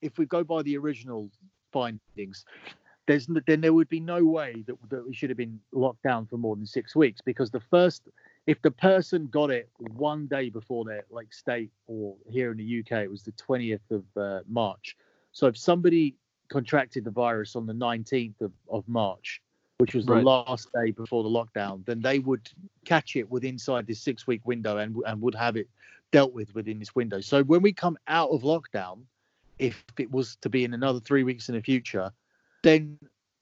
if we go by the original findings, there's then there would be no way that, that we should have been locked down for more than six weeks because the first, if the person got it one day before their like state or here in the UK, it was the 20th of uh, March. So if somebody contracted the virus on the 19th of, of March, which was the Right. last day before the lockdown, then they would catch it with inside this six week window and and would have it dealt with within this window. So when we come out of lockdown, if it was to be in another three weeks in the future, then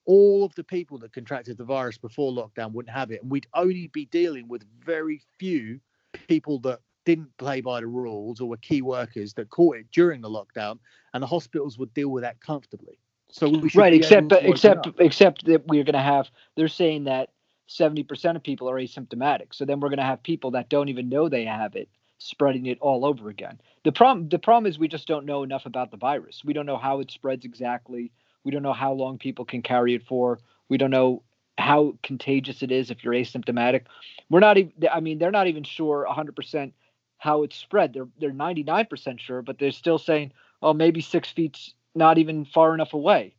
all of the people that contracted the virus before lockdown wouldn't have it, and we'd only be dealing with very few people that didn't play by the rules or were key workers that caught it during the lockdown, and the hospitals would deal with that comfortably. So we should right except except except that we're going to have they're saying that 70% of people are asymptomatic so then we're going to have people that don't even know they have it spreading it all over again. The problem the problem is we just don't know enough about the virus. We don't know how it spreads exactly we don't know how long people can carry it for we don't know how contagious it is if you're asymptomatic we're not even i mean they're not even sure 100% how it's spread they're they're 99% sure but they're still saying oh maybe six feet's not even far enough away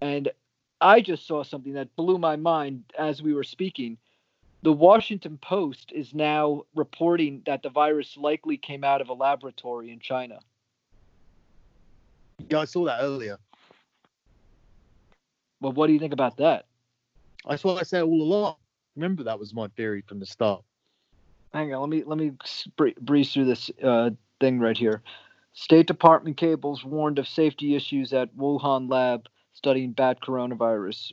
and I just saw something that blew my mind as we were speaking. The Washington Post is now reporting that the virus likely came out of a laboratory in China. Yeah, I saw that earlier. Well, what do you think about that? That's what I said all along. Remember that was my theory from the start. Hang on, let me let me breeze through this uh, thing right here. State Department cables warned of safety issues at Wuhan lab studying bat coronavirus.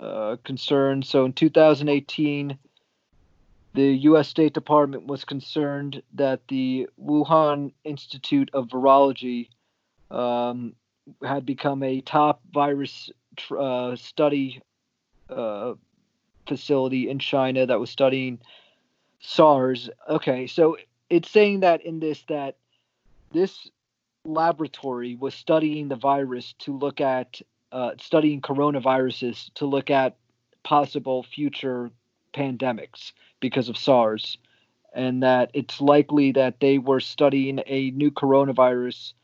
Uh, concern. So in 2018, the U.S. State Department was concerned that the Wuhan Institute of Virology um, had become a top virus uh, study uh, facility in China that was studying SARS. Okay, so it's saying that in this that this laboratory was studying the virus to look at uh, studying coronaviruses to look at possible future pandemics because of SARS, and that it's likely that they were studying a new coronavirus,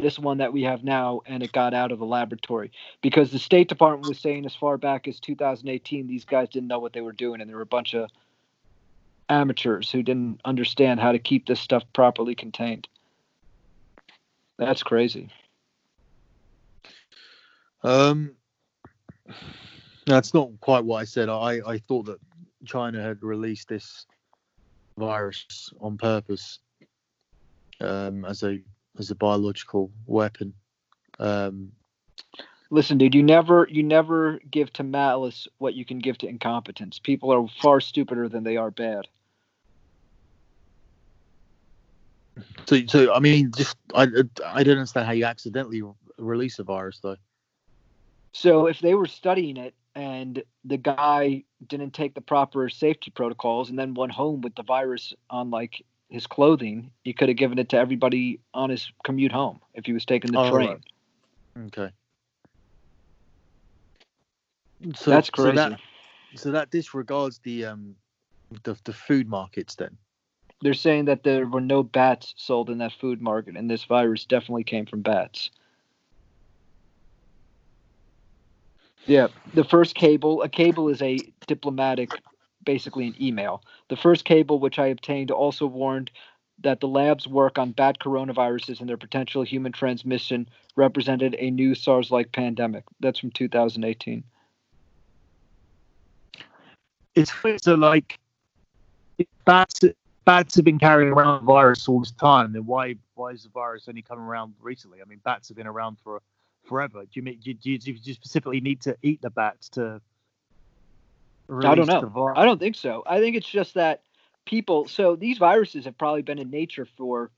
this one that we have now, and it got out of the laboratory because the State Department was saying as far back as 2018 these guys didn't know what they were doing, and there were a bunch of amateurs who didn't understand how to keep this stuff properly contained. That's crazy. Um, that's not quite what I said. I, I thought that China had released this virus on purpose um, as a as a biological weapon. Um, Listen, dude, you never you never give to malice what you can give to incompetence. People are far stupider than they are bad. so, so I mean, just I I don't understand how you accidentally release a virus though. So if they were studying it and the guy didn't take the proper safety protocols and then went home with the virus on like his clothing, he could have given it to everybody on his commute home if he was taking the Oh, train. right. Okay. So That's So crazy. that, so that disregards the um the the food markets then. They're saying that there were no bats sold in that food market, and this virus definitely came from bats. Yeah, the first cable, a cable is a diplomatic, basically an email. The first cable which I obtained also warned that the lab's work on bat coronaviruses and their potential human transmission represented a new SARS like pandemic. That's from 2018. It's so like bats bats have been carrying around the virus all this time. Then why why is the virus only coming around recently? I mean, bats have been around for forever. Do you mean do you, do you specifically need to eat the bats to? I don't know. I don't think so. I think it's just that people. So these viruses have probably been in nature for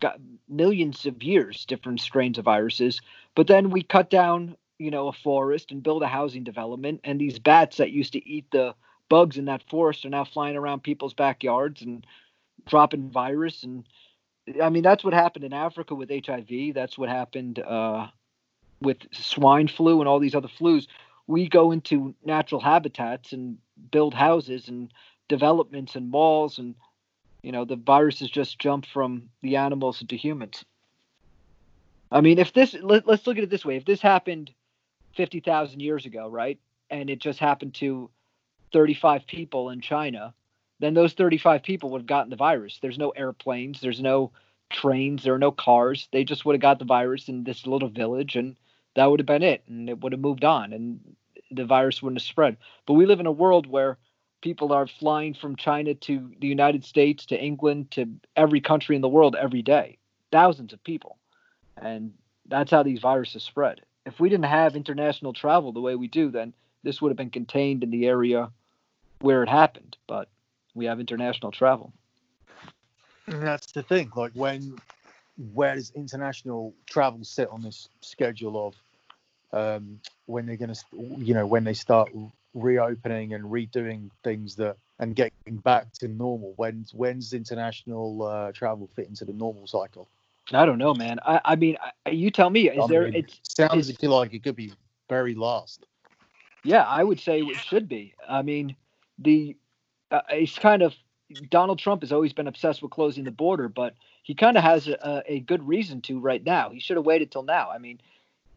got millions of years, different strains of viruses. But then we cut down, you know, a forest and build a housing development, and these bats that used to eat the bugs in that forest are now flying around people's backyards and dropping virus. And I mean, that's what happened in Africa with HIV. That's what happened uh, with swine flu and all these other flus we go into natural habitats and build houses and developments and malls and you know the viruses just jump from the animals into humans. I mean if this let, let's look at it this way. If this happened 50,000 years ago right and it just happened to 35 people in china then those 35 people would have gotten the virus. There's no airplanes there's no trains there are no cars. They just would have got the virus in this little village and that would have been it and it would have moved on and the virus wouldn't have spread. But we live in a world where people are flying from china to the united states to england to every country in the world every day. Thousands of people. And that's how these viruses spread. If we didn't have international travel the way we do then this would have been contained in the area where it happened. But we have international travel. And that's the thing. Like when where does international travel sit on this schedule of um, when they're going to, you know, when they start reopening and redoing things that and getting back to normal? When's when's international uh, travel fit into the normal cycle? i don't know man i, I mean I, you tell me is I there mean, it's sounds it's- like it could be very last. Yeah, I would say it should be. I mean, the uh, it's kind of Donald Trump has always been obsessed with closing the border, but he kind of has a, a good reason to right now. He should have waited till now. I mean,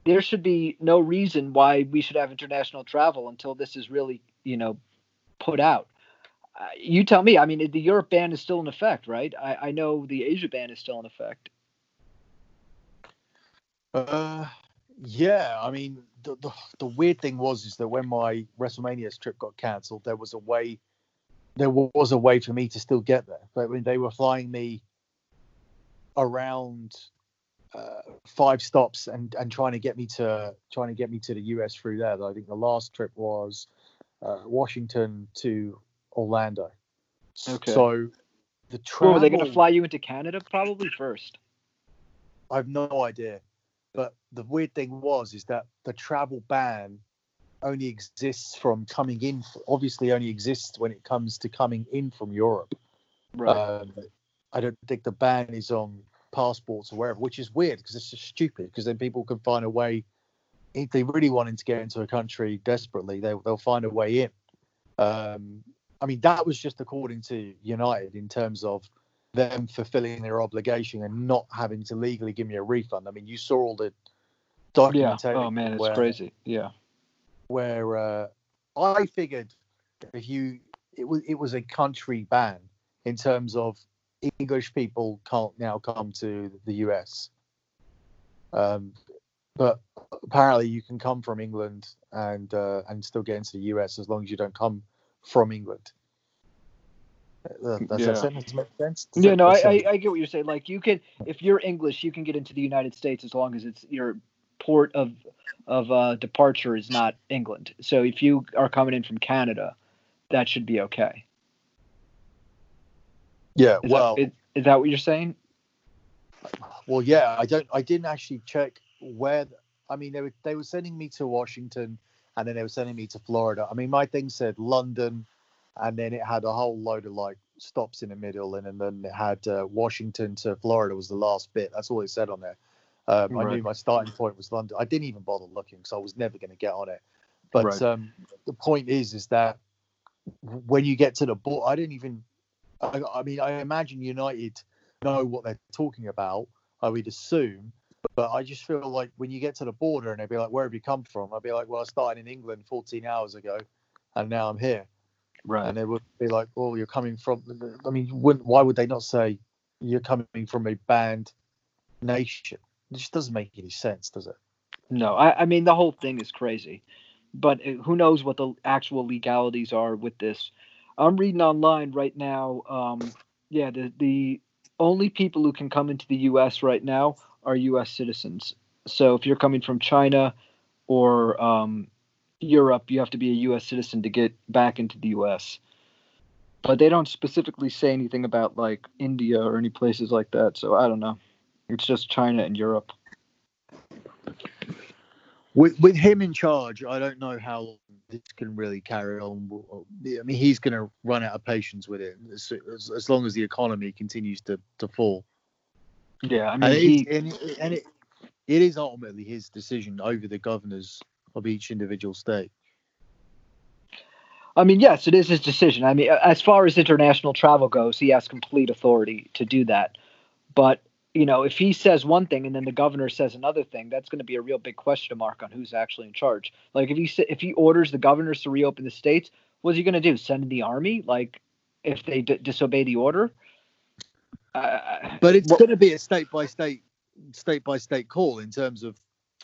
there should be no reason why we should have international travel until this is really, you know, put out. Uh, you tell me. I mean, the Europe ban is still in effect, right? I, I know the Asia ban is still in effect. Uh, yeah. I mean, the, the the weird thing was is that when my WrestleMania trip got cancelled, there was a way, there was a way for me to still get there. But when they were flying me around uh, five stops and and trying to get me to trying to get me to the US through there. I think the last trip was uh, Washington to Orlando. Okay. So the Or travel. were they going to fly you into Canada probably first? I have no idea. But the weird thing was is that the travel ban only exists from coming in. Obviously, only exists when it comes to coming in from Europe. Right. Um, I don't think the ban is on passports or wherever, which is weird because it's just stupid. Because then people can find a way. If they really wanted to get into a country desperately, they, they'll find a way in. Um, I mean, that was just according to United in terms of them fulfilling their obligation and not having to legally give me a refund. I mean, you saw all the yeah. documentation. Oh man, it's where, crazy. Yeah. Where uh, I figured if you it was it was a country ban in terms of English people can't now come to the US. Um, but apparently you can come from England and uh, and still get into the US as long as you don't come from England. Uh, Does Yeah. that sentence make sense? Does Yeah, no, I, does I, I get what you're saying. Like, you can, if you're English, you can get into the United States as long as it's your port of of uh, departure is not England. So if you are coming in from Canada, that should be okay. Yeah. Is Well, that, is, is that what you're saying? Well, yeah, I don't. I didn't actually check where. I mean, they were they were sending me to Washington, and then they were sending me to Florida. I mean, my thing said London, and then it had a whole load of like stops in the middle, and, and then it had uh, Washington to Florida was the last bit. That's all it said on there. Um, I knew my starting point was London. I didn't even bother looking, so I was never going to get on it. But Right. um, the point is, is that when you get to the border, I didn't even. I, I mean, I imagine United know what they're talking about. I would assume, but I just feel like when you get to the border and they'd be like, "Where have you come from?" I'd be like, "Well, I started in England 14 hours ago, and now I'm here." Right. And they would be like, "Oh, you're coming from." I mean, wouldn't, why would they not say you're coming from a banned nation? It just doesn't make any sense, does it? No, I, I mean the whole thing is crazy, but uh, who knows what the actual legalities are with this? I'm reading online right now. Um, yeah, the the only people who can come into the U.S. right now are U.S. citizens. So if you're coming from China or um, Europe, you have to be a U.S. citizen to get back into the U.S. But they don't specifically say anything about like India or any places like that. So I don't know. It's just China and Europe. With with him in charge, I don't know how this can really carry on. I mean, he's going to run out of patience with it as, as, as long as the economy continues to, to fall. Yeah, I mean and, it, he. and, it, and it, it is ultimately his decision over the governors of each individual state. I mean, yes, it is his decision. I mean, as far as international travel goes, he has complete authority to do that. But you know, if he says one thing and then the governor says another thing, that's going to be a real big question mark on who's actually in charge. Like if he if he orders the governors to reopen the states, what's he going to do? Send in the army? Like if they d- disobey the order? Uh, But it's Well- going to be a state by state, state by state call in terms of,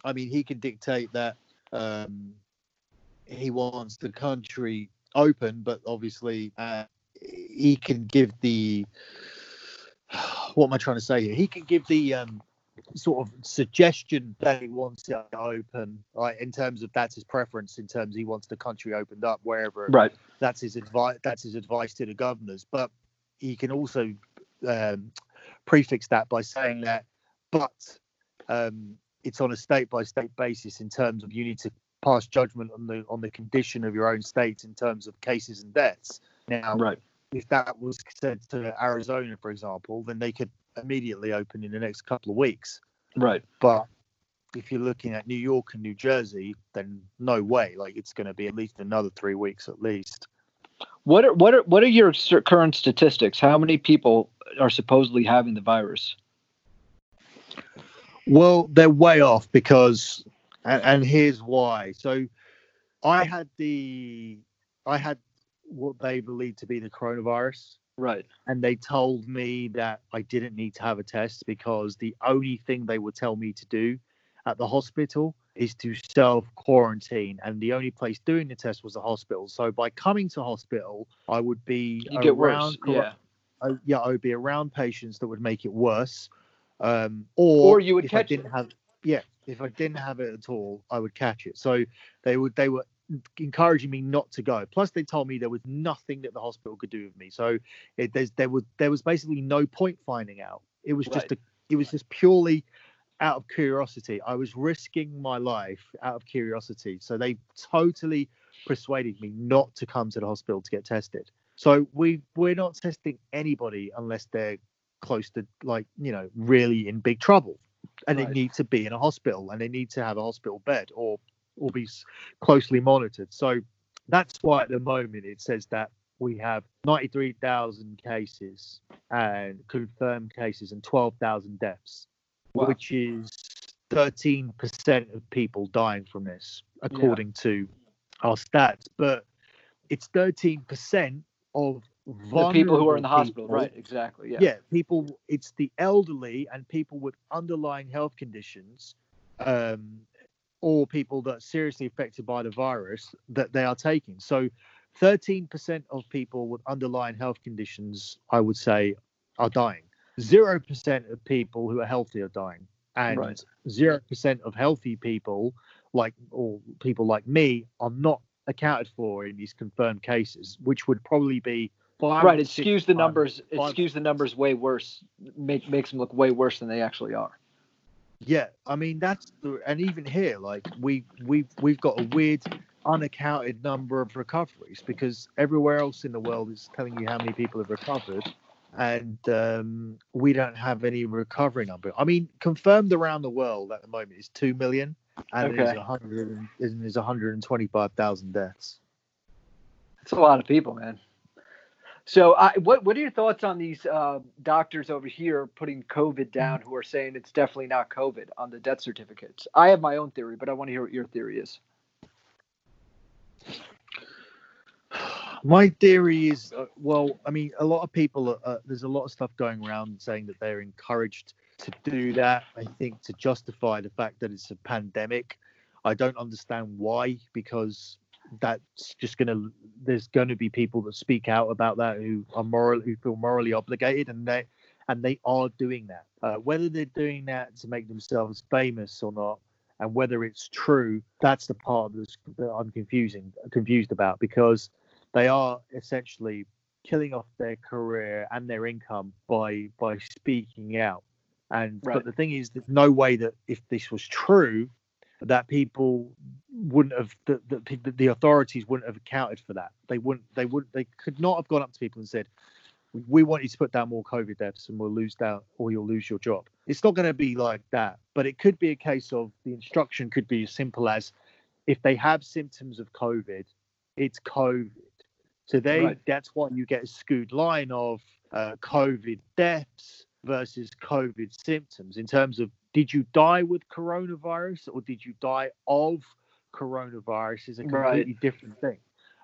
I mean, he can dictate that um, he wants the country open, but obviously uh, he can give the. What am I trying to say here? He can give the um, sort of suggestion that he wants it open, right? In terms of that's his preference. In terms he wants the country opened up wherever right. that's his advice that's his advice to the governors but he can also um, prefix that by saying that but um, it's on a state by state basis in terms of you need to pass judgment on the on the condition of your own state in terms of cases and deaths now Right. If that was said to arizona for example then they could immediately open in the next couple of weeks Right. but if you're looking at new york and new jersey then no way like it's going to be at least another three weeks at least What are what are what are your current statistics? How many people are supposedly having the virus? Well, they're way off because, and, and here's why. So, I had the, I had what they believed to be the coronavirus, Right. and they told me that I didn't need to have a test because the only thing they would tell me to do at the hospital is to self quarantine, and the only place doing the test was the hospital. So, by coming to hospital, I would be You get worse. around Yeah. uh, yeah, I would be around patients that would make it worse. Um, or, Or you would if catch I didn't it. have yeah, if I didn't have it at all, I would catch it. So they would they were encouraging me not to go. Plus, they told me there was nothing that the hospital could do with me. So it, there's there was there was basically no point finding out. It was just a it was just purely out of curiosity. I was risking my life out of curiosity. So they totally persuaded me not to come to the hospital to get tested. So we we're not testing anybody unless they're close to like you know really in big trouble, and Right. they need to be in a hospital and they need to have a hospital bed or or be closely monitored. So that's why at the moment it says that we have 93,000 cases and confirmed cases and 12,000 deaths, Wow. which is 13% of people dying from this, according to our stats. But it's 13% of The people who are in the hospital. people. Right. Exactly. Yeah. Yeah. people. It's the elderly and people with underlying health conditions, um, or people that are seriously affected by the virus that they are taking. So, 13% of people with underlying health conditions, I would say, are dying. Zero percent of people who are healthy are dying, and Right. zero percent of healthy people, like or people like me, are not accounted for in these confirmed cases, which would probably be five Right. It skews the numbers. It skews the numbers way worse. Make makes them look way worse than they actually are. Yeah, I mean that's the, and even here, like we we we've got a weird unaccounted number of recoveries because everywhere else in the world is telling you how many people have recovered, and um, we don't have any recovery number. I mean, confirmed around the world at the moment is two million, and there's Okay. a hundred and there's 125,000 deaths. It's a lot of people, man. So, I, what what are your thoughts on these uh, doctors over here putting COVID down, who are saying it's definitely not COVID on the death certificates? I have my own theory, but I want to hear what your theory is. My theory is, uh, well, I mean, a lot of people, uh, there's a lot of stuff going around saying that they're encouraged to do that. I think to justify the fact that it's a pandemic. I don't understand why, because that's just going to, there's going to be people that speak out about that who are moral, who feel morally obligated, and they, and they are doing that. Uh, whether they're doing that to make themselves famous or not, and whether it's true, that's the part that's, that I'm confusing, confused about because they are essentially killing off their career and their income by by speaking out. And Right. but the thing is, there's no way that if this was true, that people wouldn't have the, the, authorities wouldn't have accounted for that. They wouldn't. They would. They could not have gone up to people and said, "We- "We want you to put down more COVID deaths, and we'll lose down, or you'll lose your job." It's not going to be like that. But it could be a case of the instruction could be as simple as, if they have symptoms of COVID, it's COVID. So they Right. that's why you get a skewed line of uh, COVID deaths versus COVID symptoms in terms of did you die with coronavirus or did you die of coronavirus is a Right. completely different thing.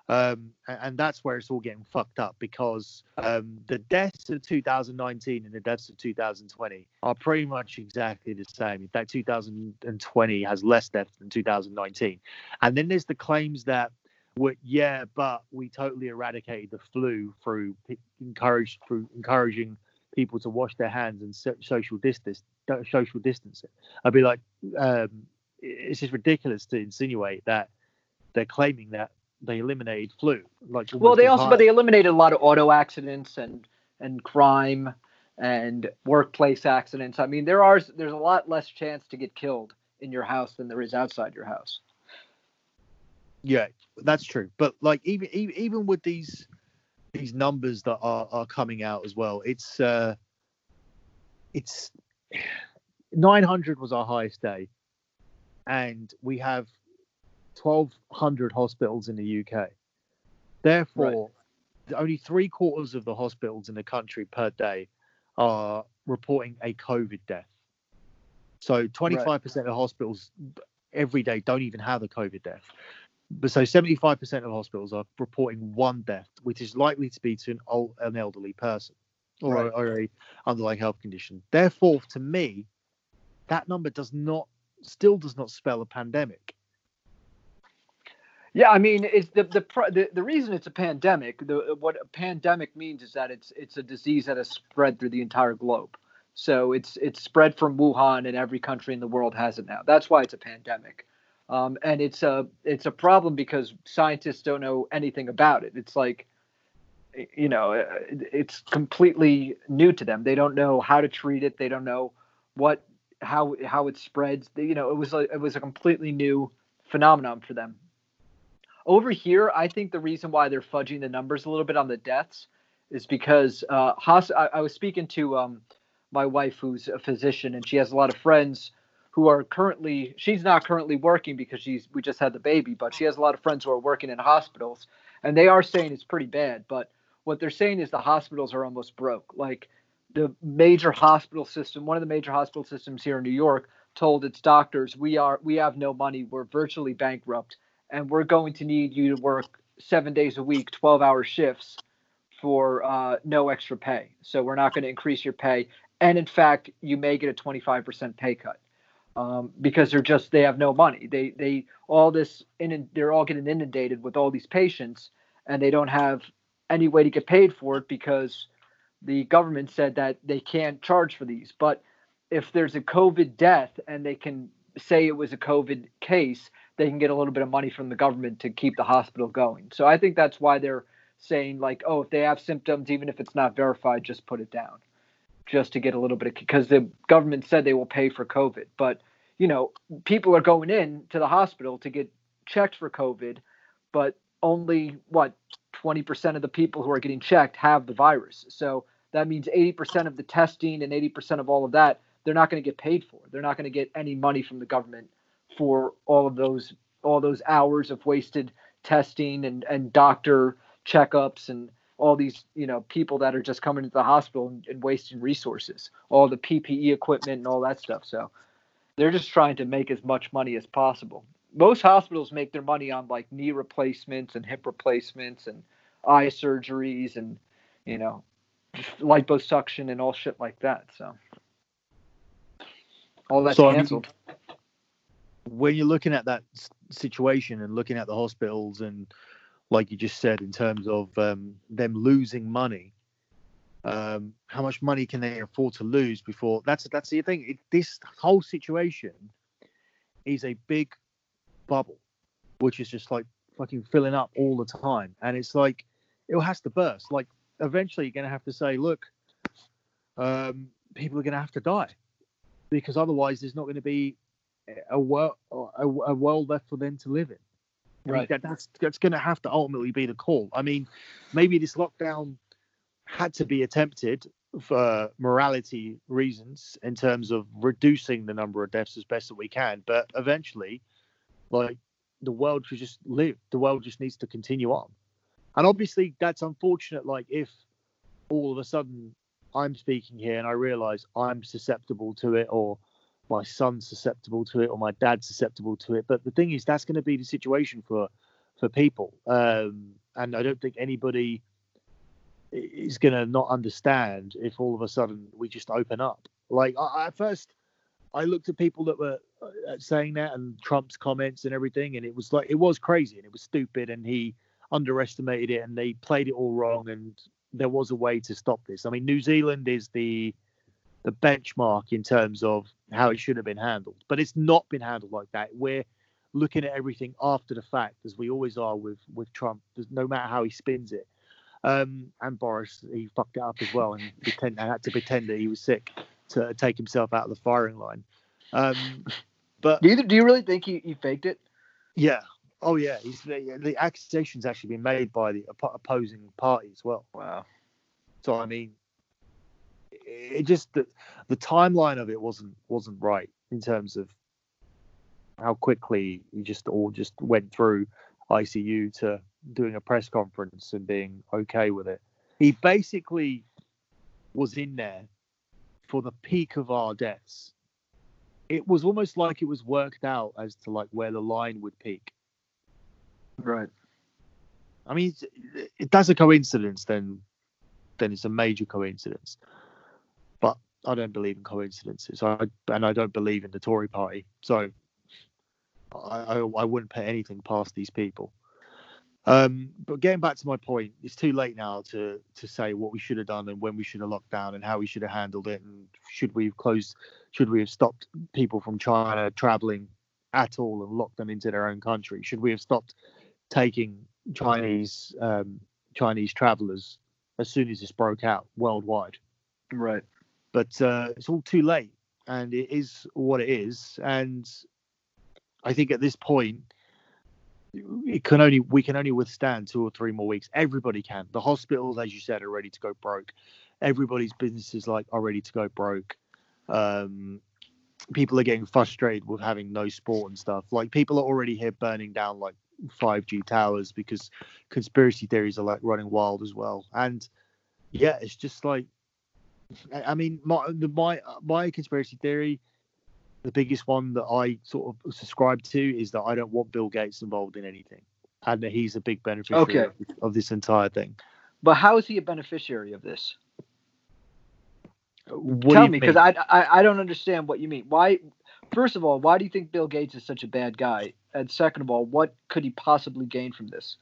Um, and that's where it's all getting fucked up because um, the deaths of 2019 and the deaths of 2020 are pretty much exactly the same. In fact, 2020 has less deaths than 2019. And then there's the claims that were, yeah, but we totally eradicated the flu through encouraged through encouraging people to wash their hands and so, social distance social distancing. I'd be like, um, it's just ridiculous to insinuate that they're claiming that they eliminated flu. Like, Well, they also, but they eliminated a lot of auto accidents and and crime and workplace accidents. I mean, there are there's a lot less chance to get killed in your house than there is outside your house. Yeah, that's true. But like even even, even with these these numbers that are, are coming out as well, it's uh it's 900 was our highest day, and we have 1,200 hospitals in the UK. Therefore, only three quarters of the hospitals in the country per day are reporting a COVID death. So 25% of hospitals every day don't even have a COVID death. But so 75% of hospitals are reporting one death, which is likely to be to an old, an elderly person or, Right. or a underlying health condition. Therefore, to me, that number does not still does not spell a pandemic. Yeah, I mean, it's the the pr- the, the reason it's a pandemic. The what a pandemic means is that it's it's a disease that has spread through the entire globe. So it's it's spread from Wuhan, and every country in the world has it now. That's why it's a pandemic, um, and it's a it's a problem because scientists don't know anything about it. It's like, you know, uh, it's completely new to them. They don't know how to treat it. They don't know what how how it spreads. You know, it was a, it was a completely new phenomenon for them. Over here, I think the reason why they're fudging the numbers a little bit on the deaths is because uh, I, I was speaking to um, my wife, who's a physician, and she has a lot of friends who are currently. She's not currently working because she's we just had the baby, but she has a lot of friends who are working in hospitals, and they are saying it's pretty bad. But what they're saying is the hospitals are almost broke. Like the major hospital system, one of the major hospital systems here in New York, told its doctors, "We are we have no money. We're virtually bankrupt." and we're going to need you to work seven days a week, 12 hour shifts for uh, no extra pay. So we're not going to increase your pay. And in fact, you may get a 25% pay cut um, because they're just, they have no money. They, they, all this, in, they're all getting inundated with all these patients and they don't have any way to get paid for it because the government said that they can't charge for these. But if there's a COVID death and they can say it was a COVID case, they can get a little bit of money from the government to keep the hospital going. So I think that's why they're saying like, oh, if they have symptoms, even if it's not verified, just put it down, just to get a little bit of because the government said they will pay for COVID, but you know, people are going in to the hospital to get checked for COVID, but only what 20% of the people who are getting checked have the virus. So that means 80% of the testing and 80% of all of that they're not going to get paid for. They're not going to get any money from the government for all of those all those hours of wasted testing and and doctor checkups and all these you know people that are just coming to the hospital and, and wasting resources, all the PPE equipment and all that stuff. So they're just trying to make as much money as possible. Most hospitals make their money on like knee replacements and hip replacements and eye surgeries and you know liposuction and all shit like that. So all that's So, I mean, canceled. when you're looking at that situation and looking at the hospitals and like you just said in terms of um, them losing money um, how much money can they afford to lose before that's that's the thing. It, this whole situation is a big bubble which is just like fucking filling up all the time. And it's like it has to burst. Like eventually you're to have to say look um, people are to have to die because otherwise there's not to be a world a, a world left for them to live in. I mean, Right. that, that's that's going to have to ultimately be the call. I mean, maybe this lockdown had to be attempted for morality reasons in terms of reducing the number of deaths as best that we can, but eventually, like the world should just live. The world just needs to continue on, and obviously that's unfortunate. Like if all of a sudden I'm speaking here and I realize I'm susceptible to it, or my son's susceptible to it, or my dad's susceptible to it. But the thing is, that's going to be the situation for for people, um, and I don't think anybody is going to not understand if all of a sudden we just open up. Like I, at first, I looked at people that were uh, saying that and Trump's comments and everything, and it was like it was crazy and it was stupid, and he underestimated it, and they played it all wrong, and there was a way to stop this. I mean, New Zealand is the the benchmark in terms of how it should have been handled, but it's not been handled like that. We're looking at everything after the fact, as we always are with with Trump. No matter how he spins it, um, and Boris, he fucked it up as well, and pretend had to pretend that he was sick to take himself out of the firing line. Um, but Do you do you really think he, he faked it? yeah, oh yeah, he's the, the accusation's actually been made by the opposing party as well. Wow. So I mean, it just the, the timeline of it wasn't wasn't right in terms of how quickly you just all just went through ICU to doing a press conference and being okay with it. He basically was in there for the peak of our deaths. It was almost like it was worked out as to like where the line would peak. Right. I mean, it's- if that's a coincidence, then then it's a major coincidence. I don't believe in coincidences. I and I don't believe in the Tory Party. So I I, I wouldn't put anything past these people. Um, but getting back to my point, it's too late now to to say what we should have done and when we should have locked down and how we should have handled it and should we have closed, should we have stopped people from China traveling at all and locked them into their own country? Should we have stopped taking Chinese um, Chinese travelers as soon as this broke out worldwide? Right. But uh, it's all too late and it is what it is and i think at this point it can only we can only withstand two or three more weeks. Everybody can. The hospitals as you said are ready to go broke. Everybody's businesses like are ready to go broke. Um people are getting frustrated with having no sport and stuff. Like people are already here burning down like 5g towers because conspiracy theories are like running wild as well. And yeah it's just like I mean, my the, my uh, my conspiracy theory, the biggest one that I sort of subscribe to is that I don't want Bill Gates involved in anything, and that he's a big beneficiary Okay. of, of this entire thing. But how is he a beneficiary of this? What Tell me, because? I, I I don't understand what you mean. Why? First of all, why do you think Bill Gates is such a bad guy? And second of all, what could he possibly gain from this?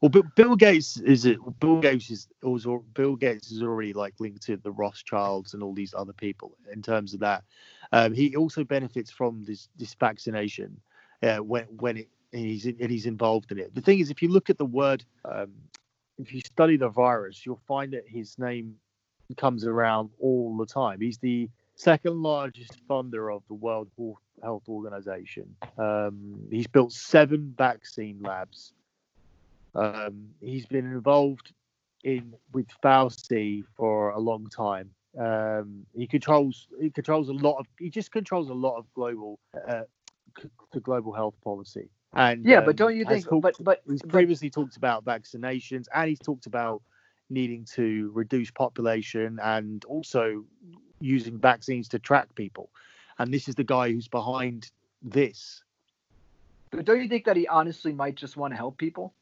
Well, Bill, Gates is it? Bill Gates is also Bill Gates is already like linked to the Rothschilds and all these other people in terms of that. Um, he also benefits from this this vaccination uh, when when it and he's and he's involved in it. The thing is, if you look at the word, um, if you study the virus, you'll find that his name comes around all the time. He's the second largest funder of the World Health Organization. Um, he's built seven vaccine labs. Um, he's been involved in with Fauci for a long time. Um, he controls he controls a lot of he just controls a lot of global uh, c- the global health policy. And Yeah, but um, don't you think? talked- But but he's but- previously talked about vaccinations and he's talked about needing to reduce population and also using vaccines to track people. And this is the guy who's behind this. But don't you think that he honestly might just want to help people?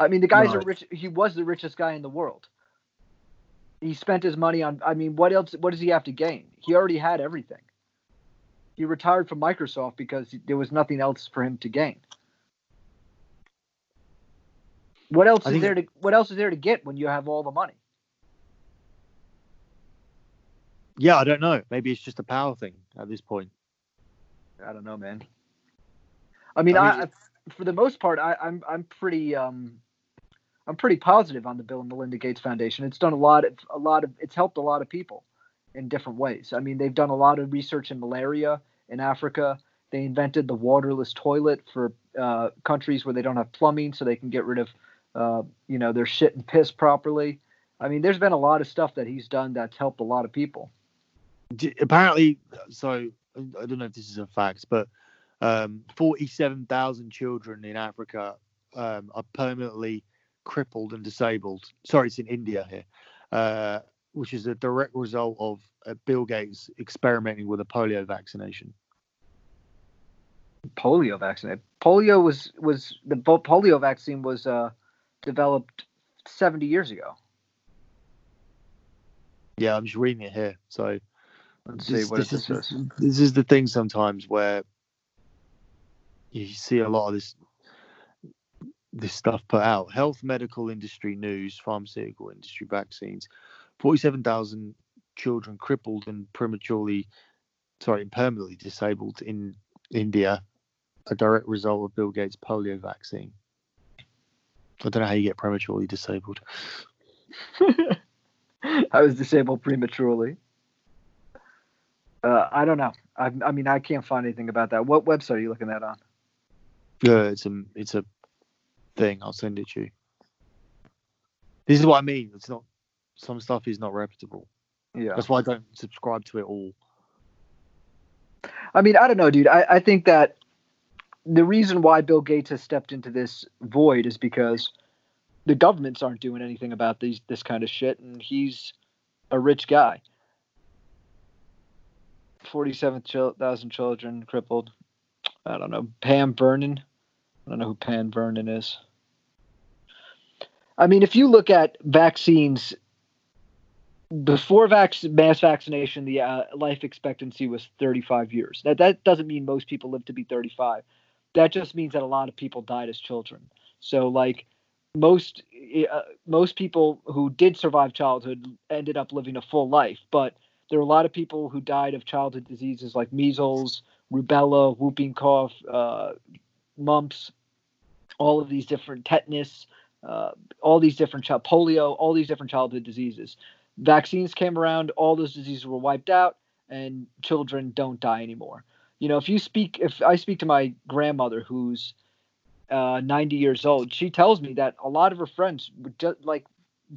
I mean, the guy's a rich. He was the richest guy in the world. He spent his money on. I mean, what else? What does he have to gain? He already had everything. He retired from Microsoft because there was nothing else for him to gain. What else I is there to? What else is there to get when you have all the money? Yeah, I don't know. Maybe it's just a power thing at this point. I don't know, man. I mean, I I, mean, I for the most part, I, I'm I'm pretty um, I'm pretty positive on the Bill and Melinda Gates Foundation. It's done a lot of a lot of it's helped a lot of people in different ways. I mean, they've done a lot of research in malaria in Africa. They invented the waterless toilet for uh, countries where they don't have plumbing, so they can get rid of uh, you know their shit and piss properly. I mean, there's been a lot of stuff that he's done that's helped a lot of people. Apparently, so I don't know if this is a fact, but um, 47,000 children in Africa um, are permanently crippled and disabled. Sorry, it's in India here, uh, which is a direct result of uh, Bill Gates experimenting with a polio vaccination. polio vaccine. Polio was was the polio vaccine was uh, developed 70 years ago. Yeah, I'm just reading it here. So Let's see this, what this is says. this is the thing sometimes where you see a lot of this this stuff put out. Health, medical industry news, pharmaceutical industry vaccines. Forty-seven thousand children crippled and prematurely, sorry, and permanently disabled in India, a direct result of Bill Gates' polio vaccine. I don't know how you get prematurely disabled. I was disabled prematurely. Uh, I don't know. I, I mean, I can't find anything about that. What website are you looking at on? Yeah, it's a it's a thing. I'll send it to you. This is what I mean. It's not some stuff is not reputable. Yeah. That's why I don't subscribe to it all. I mean, I don't know, dude. I, I think that the reason why Bill Gates has stepped into this void is because the governments aren't doing anything about these this kind of shit, and he's a rich guy. Forty-seven chil- children crippled. I don't know. Pam Vernon. I don't know who Pan Vernon is. I mean, if you look at vaccines before vac- mass vaccination, the uh, life expectancy was 35 years. That that doesn't mean most people live to be 35. That just means that a lot of people died as children. So like most uh, most people who did survive childhood ended up living a full life, but there are a lot of people who died of childhood diseases like measles, rubella, whooping cough, uh, mumps, all of these different tetanus, uh, all these different child polio, all these different childhood diseases vaccines came around, all those diseases were wiped out, and children don't die anymore. You know, if you speak, if I speak to my grandmother who's uh, 90 years old, she tells me that a lot of her friends would just like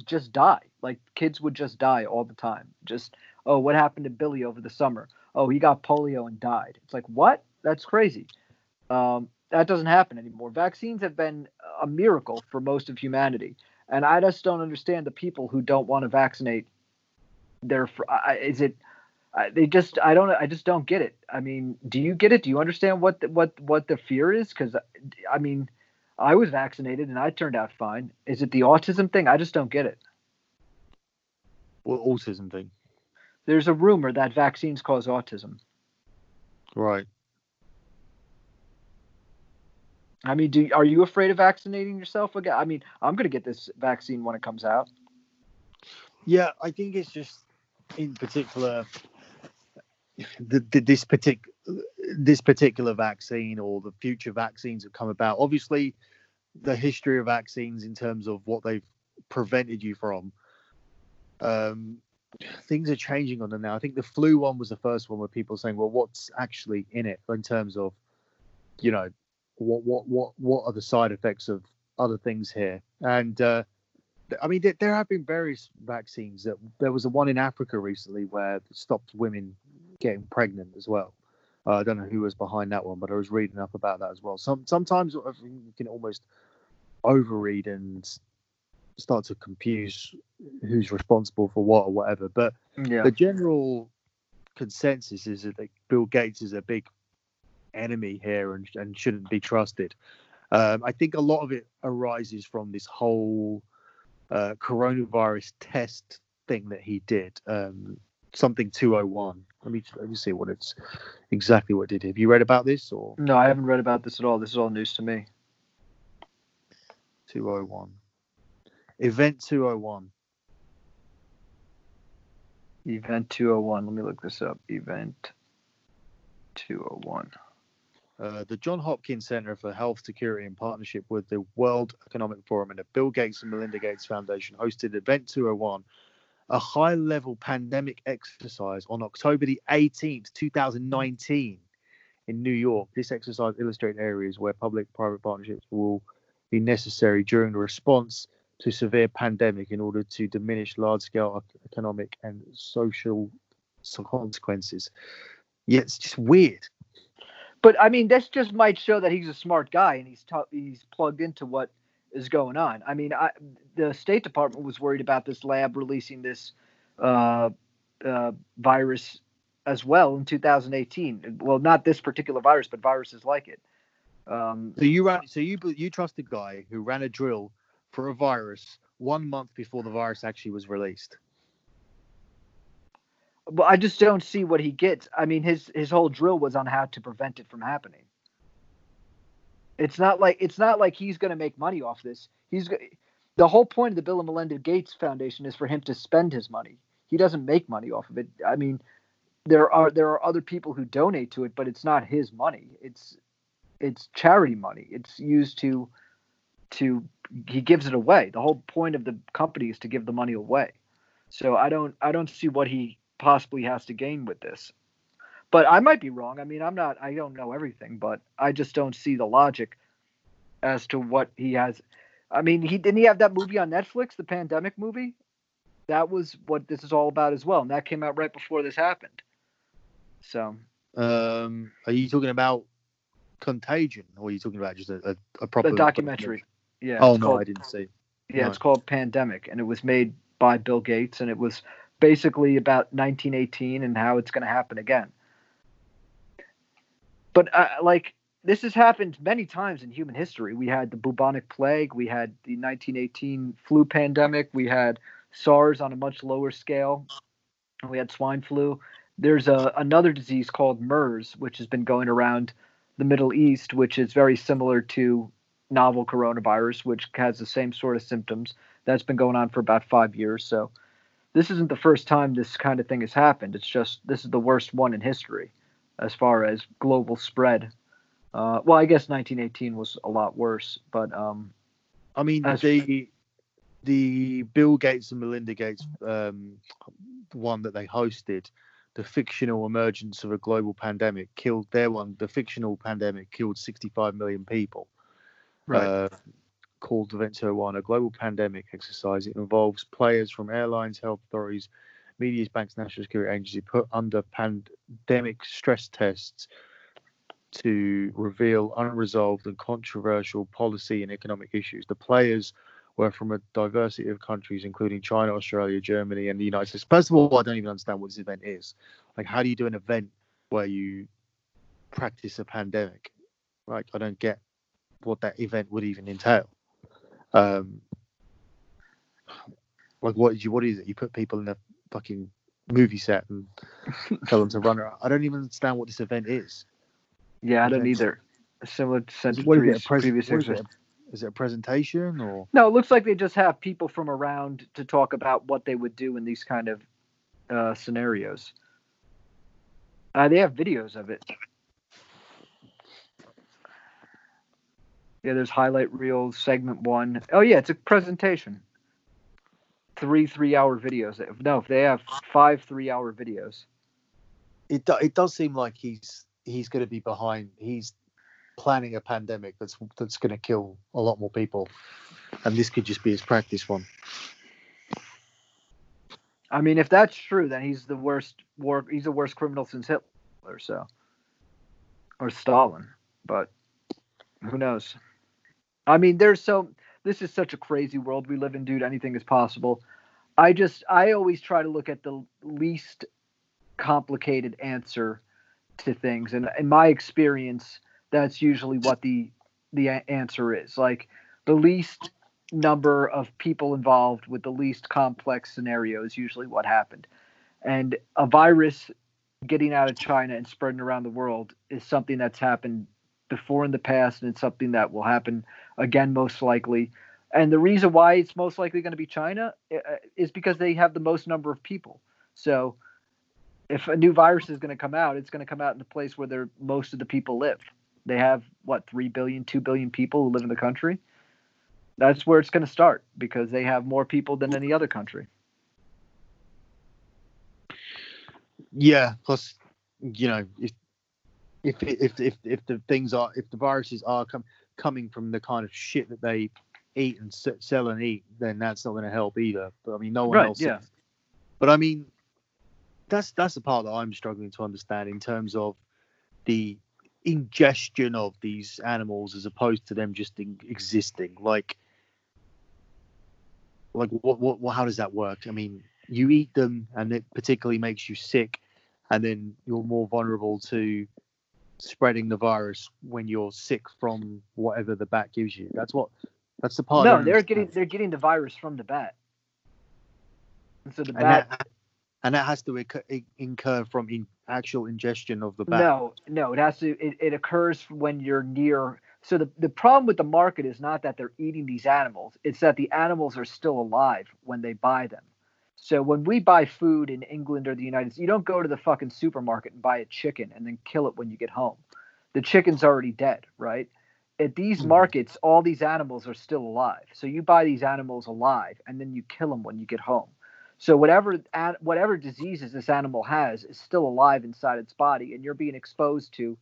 just die. Like kids would just die all the time. Just, oh, what happened to Billy over the summer? Oh, he got polio and died. It's like, what? That's crazy. Um, that doesn't happen anymore. Vaccines have been a miracle for most of humanity. And I just don't understand the people who don't want to vaccinate their. Is it? They just. I don't. I just don't get it. I mean, do you get it? Do you understand what the, what what the fear is? Because uh, I mean, I was vaccinated and I turned out fine. Is it the autism thing? I just don't get it. Well, autism thing. There's a rumor that vaccines cause autism. Right. I mean, do are you afraid of vaccinating yourself again? I mean, I'm gonna get this vaccine when it comes out. Yeah, I think it's just in particular the, the, this particular this particular vaccine or the future vaccines that come about. Obviously, the history of vaccines in terms of what they've prevented you from. Um, things are changing on them now. I think the flu one was the first one where people saying, "Well, what's actually in it in terms of, you know, what what what what are the side effects of other things here?" And uh, I mean, there, there have been various vaccines. That there was a one in Africa recently where it stopped women getting pregnant as well. Uh, I don't know who was behind that one, but I was reading up about that as well. Some sometimes you can almost overread and start to confuse who's responsible for what or whatever. But Yeah. the general consensus is that Bill Gates is a big enemy here and, and shouldn't be trusted. Um, I think a lot of it arises from this whole uh, coronavirus test thing that he did. Um, something 201. Let me let me see what it's exactly what it did. Have you read about this or No, I haven't read about this at all. This is all news to me. 201? Event 201. Event 201. Let me look this up. Event 201. Uh, the John Hopkins Center for Health Security in partnership with the World Economic Forum and the Bill Gates and Melinda Gates Foundation hosted Event 201, a high level pandemic exercise on October the 18th, 2019, in New York. This exercise illustrates areas where public private partnerships will be necessary during the response to severe pandemic in order to diminish large scale economic and social consequences. Yeah, it's just weird. But I mean, this just might show that he's a smart guy and he's t- he's plugged into what is going on. I mean, I, the State Department was worried about this lab releasing this uh, uh, virus as well in 2018. Well, not this particular virus, but viruses like it. Um, So you ran. So you you trust a guy who ran a drill for a virus one month before the virus actually was released. But I just don't see what he gets. I mean, his his whole drill was on how to prevent it from happening. It's not like it's not like he's going to make money off this. He's the whole point of the Bill and Melinda Gates Foundation is for him to spend his money. He doesn't make money off of it. I mean, there are there are other people who donate to it, but it's not his money. It's it's charity money. It's used to to he gives it away. The whole point of the company is to give the money away. So I don't I don't see what he possibly has to gain with this. But I might be wrong. I mean, I'm not I don't know everything, but I just don't see the logic as to what he has. I mean, he didn't he have that movie on Netflix, the pandemic movie? That was what this is all about as well, and that came out right before this happened. So, Um, are you talking about Contagion, or are you talking about just a, a, a proper the documentary. Yeah. Oh no, called- I didn't see. Yeah, No. it's called Pandemic, and it was made by Bill Gates, and it was basically about 1918 and how it's going to happen again. But uh, like this has happened many times in human history. We had the bubonic plague, we had the 1918 flu pandemic, we had SARS on a much lower scale, we had swine flu. There's a another disease called MERS, which has been going around the Middle East, which is very similar to novel coronavirus, which has the same sort of symptoms. That's been going on for about five years. So this isn't the first time this kind of thing has happened. It's just this is the worst one in history as far as global spread. Uh, well, I guess 1918 was a lot worse, but um, I mean the the Bill Gates and Melinda Gates um, one that they hosted, the fictional emergence of a global pandemic killed their one. The fictional pandemic killed 65 million people. uh, called Event One, a global pandemic exercise. It involves players from airlines, health authorities, media, banks, national security agency put under pandemic stress tests to reveal unresolved and controversial policy and economic issues. The players were from a diversity of countries, including China, Australia, Germany, and the United States. First of all, I don't even understand what this event is. Like, how do you do an event where you practice a pandemic? Like, I don't get what that event would even entail. Um, like what is you what is it? You put people in a fucking movie set and tell them to run around. I don't even understand what this event is. yeah, I don't either. Similar to Is it, what is it, previous, a pres- previous what is, it? is it a presentation or No, it looks like they just have people from around to talk about what they would do in these kind of uh, scenarios. Uh, they have videos of it. Yeah, there's highlight reels, segment one. Oh yeah, it's a presentation. three three-hour videos. No, they have five three-hour videos. It do, it does seem like he's he's going to be behind. He's planning a pandemic that's that's going to kill a lot more people, and this could just be his practice one. I mean, if that's true, then he's the worst war. He's the worst criminal since Hitler, so or Stalin. But who knows? I mean, there's so this is such a crazy world we live in, dude. Anything is possible. I just I always try to look at the least complicated answer to things, and in my experience, that's usually what the the answer is. Like the least number of people involved with the least complex scenario is usually what happened. And a virus getting out of China and spreading around the world is something that's happened before in the past, and it's something that will happen again, most likely. And the reason why it's most likely going to be China uh, is because they have the most number of people. So if a new virus is going to come out, it's going to come out in the place where most of the people live. They have what 3 billion, 2 billion people who live in the country. That's where it's going to start because they have more people than any other country. Yeah. Plus, you know, if if if if, if the things are if the viruses are com- coming from the kind of shit that they eat and s- sell and eat, then that's not going to help either. But I mean, no one Right, else. yeah. But I mean, that's that's the part that I'm struggling to understand in terms of the ingestion of these animals as opposed to them just in, existing. Like, like what, what what how does that work? I mean, you eat them and it particularly makes you sick, and then you're more vulnerable to spreading the virus when you're sick from whatever the bat gives you. That's what that's the part. No, they're getting they're getting the virus from the bat. And so the and bat that, and that has to incur, incur from in, actual ingestion of the bat. No, no, it has to. It, it occurs when you're near. So the the problem with the market is not that they're eating these animals; it's that the animals are still alive when they buy them. So when we buy food in England or the United States, you don't go to the fucking supermarket and buy a chicken and then kill it when you get home. The chicken's already dead, right? At these Mhm. markets, all these animals are still alive. So you buy these animals alive and then you kill them when you get home. So whatever whatever diseases this animal has is still alive inside its body, and you're being exposed to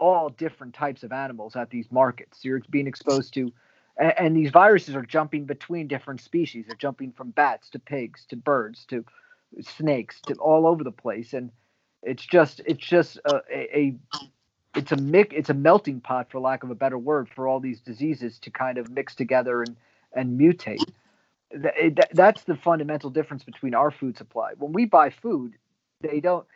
all different types of animals at these markets. You're being exposed to, and, and these viruses are jumping between different species. They're jumping from bats to pigs to birds to snakes to all over the place, and it's just it's just a, a, a it's a mic it's a melting pot for lack of a better word for all these diseases to kind of mix together and and mutate Th- that's the fundamental difference between our food supply. When we buy food, they don't.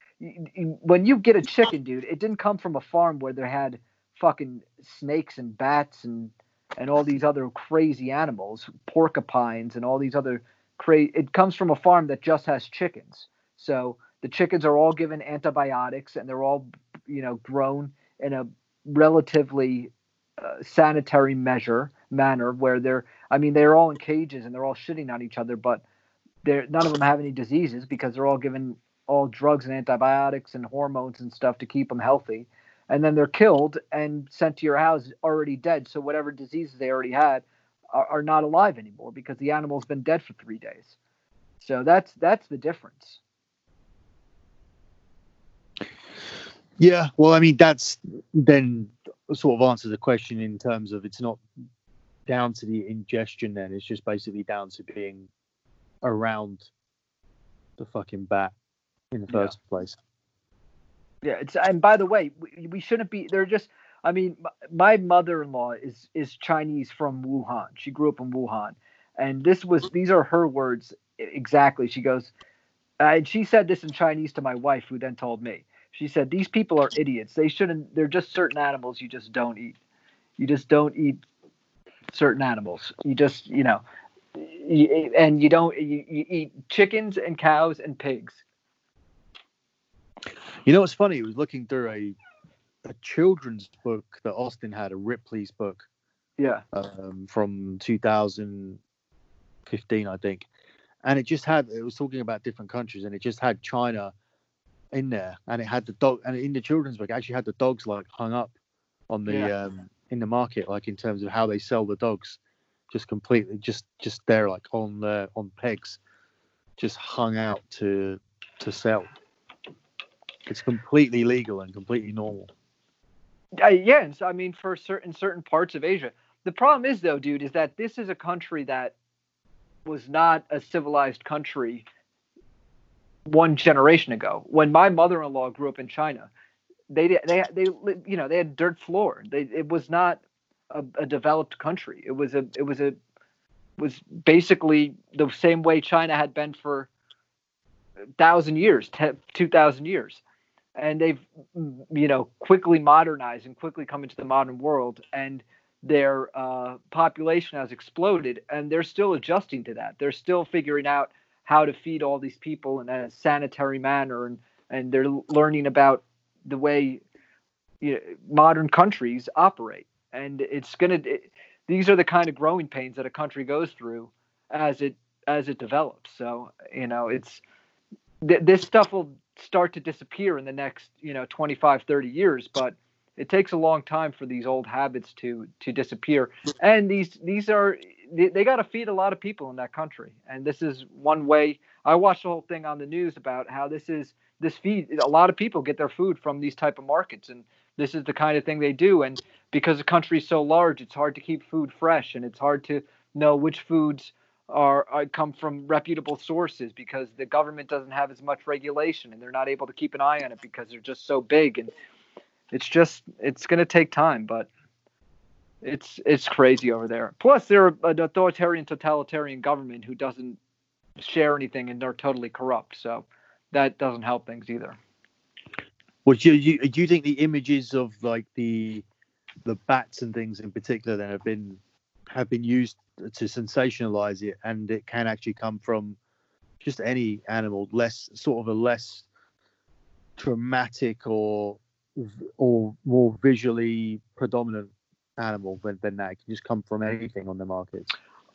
When you get a chicken, dude, it didn't come from a farm where they had fucking snakes and bats and and all these other crazy animals, porcupines and all these other crazy. It comes from a farm that just has chickens. So the chickens are all given antibiotics and they're all, you know, grown in a relatively uh, sanitary measure manner where they're I mean they're all in cages and they're all shitting on each other but they're none of them have any diseases because they're all given all drugs and antibiotics and hormones and stuff to keep them healthy and then they're killed and sent to your house already dead so whatever diseases they already had are, are not alive anymore because the animal's been dead for 3 days so that's that's the difference Yeah, well, I mean, that's then sort of answers the question in terms of it's not down to the ingestion. Then it's just basically down to being around the fucking bat in the Yeah. first place. Yeah, it's and by the way, we, we shouldn't be. They're just. I mean, my mother-in-law is is Chinese from Wuhan. She grew up in Wuhan, and this was these are her words exactly. She goes, uh, and she said this in Chinese to my wife, who then told me. She said, "These people are idiots. They shouldn't. They're just certain animals you just don't eat. You just don't eat certain animals. You just, you know, you, and you don't. You, you eat chickens and cows and pigs. You know what's funny? I was looking through a a children's book that Austin had, a Ripley's book Yeah, um, from 2015, I think, and it just had it was talking about different countries, and it just had China in there, and it had the dog, and in the children's book, it actually had the dogs like hung up on the Yeah. um, in the market, like in terms of how they sell the dogs. just completely just just there like on the on pegs, just hung out to to sell. It's completely legal and completely normal. Uh, yeah, and so, I mean, for certain certain parts of Asia, the problem is though, dude, is that this is a country that was not a civilized country one generation ago. When my mother-in-law grew up in China, they they they you know they had dirt floor. They it was not a, a developed country. It was a it was a was basically the same way China had been for thousand years, two thousand years, and they've you know quickly modernized and quickly come into the modern world and their uh, population has exploded and they're still adjusting to that. They're still figuring out how to feed all these people in a sanitary manner and and they're learning about the way you know, modern countries operate. And it's going to it, these are the kind of growing pains that a country goes through as it as it develops. So you know it's th- this stuff will start to disappear in the next you know 25 30 years but it takes a long time for these old habits to to disappear. And these these are they, they got to feed a lot of people in that country. And this is one way i watched the whole thing on the news about how this is this feed a lot of people get their food from these type of markets and this is the kind of thing they do. And because the country's so large it's hard to keep food fresh and it's hard to know which foods are, are come from reputable sources because the government doesn't have as much regulation and they're not able to keep an eye on it because they're just so big and it's just it's going to take time but it's it's crazy over there. Plus they're an authoritarian totalitarian government who doesn't share anything and they're totally corrupt so that doesn't help things either. Would do you do you think the images of like the the bats and things in particular then have been have been used to sensationalize it and it can actually come from just any animal less sort of a less dramatic or or more visually predominant animal than, than that it can just come from anything on the market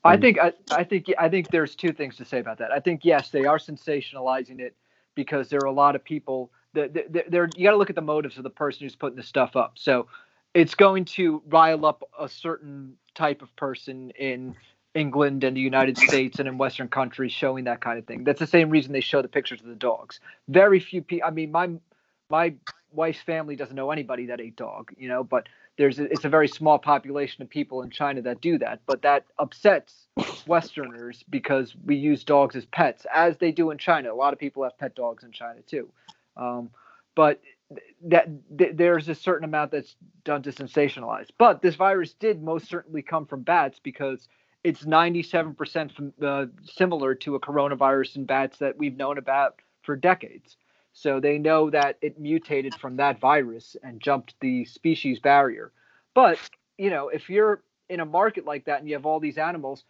I think I, I think I think there's two things to say about that. I think yes, they are sensationalizing it because there are a lot of people that they're, they're you got to look at the motives of the person who's putting the stuff up. So it's going to rile up a certain type of person in England and the United States and in Western countries showing that kind of thing. That's the same reason they show the pictures of the dogs. Very few people. I mean, my my wife's family doesn't know anybody that ate dog, you know, but there's a, it's a very small population of people in China that do that, but that upsets Westerners because we use dogs as pets, as they do in China. A lot of people have pet dogs in China too, um, but that th- there's a certain amount that's done to sensationalize. But this virus did most certainly come from bats because it's 97% from, uh, similar to a coronavirus in bats that we've known about for decades. So they know that it mutated from that virus and jumped the species barrier. But, you know, if you're in a market like that and you have all these animals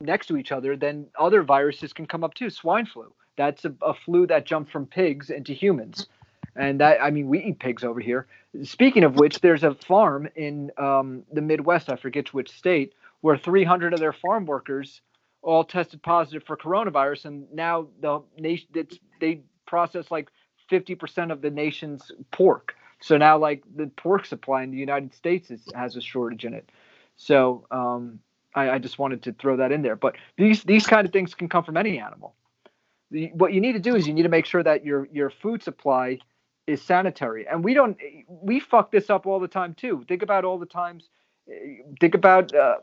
next to each other, then other viruses can come up too. Swine flu. That's a, a flu that jumped from pigs into humans. And that, I mean, we eat pigs over here. Speaking of which, there's a farm in um, the Midwest, I forget which state, where 300 of their farm workers all tested positive for coronavirus. And now the nation, they process like 50% of the nation's pork. So now, like the pork supply in the United States is, has a shortage in it. So um, I, I just wanted to throw that in there. But these these kind of things can come from any animal. The, what you need to do is you need to make sure that your your food supply is sanitary. And we don't we fuck this up all the time too. Think about all the times. Think about uh,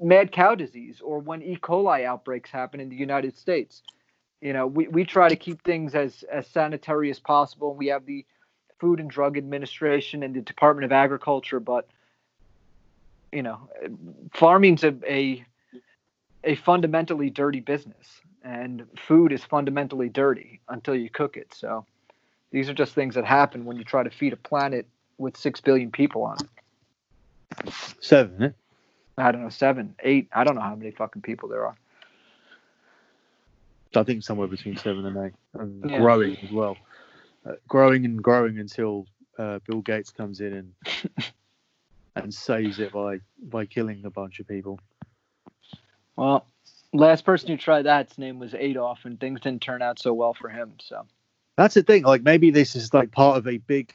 mad cow disease or when E. coli outbreaks happen in the United States you know we, we try to keep things as as sanitary as possible we have the food and drug administration and the department of agriculture but you know farming's a a, a fundamentally dirty business and food is fundamentally dirty until you cook it so these are just things that happen when you try to feed a planet with 6 billion people on it seven eh? i don't know 7 8 i don't know how many fucking people there are I think somewhere between seven and eight, and Yeah. growing as well. Uh, growing and growing until uh, Bill Gates comes in and and saves it by by killing a bunch of people. Well, last person who tried that's name was Adolf, and things didn't turn out so well for him. So That's the thing. Like maybe this is like part of a big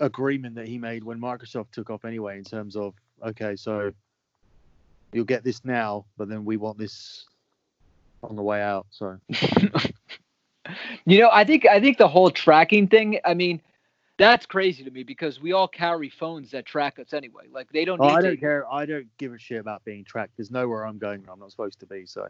agreement that he made when Microsoft took off anyway. In terms of okay, so you'll get this now, but then we want this on the way out. So You know, I think I think the whole tracking thing. I mean, that's crazy to me because we all carry phones that track us anyway. Like they don't. Oh, I don't care. I don't give a shit about being tracked. There's nowhere I'm going. Where I'm not supposed to be. So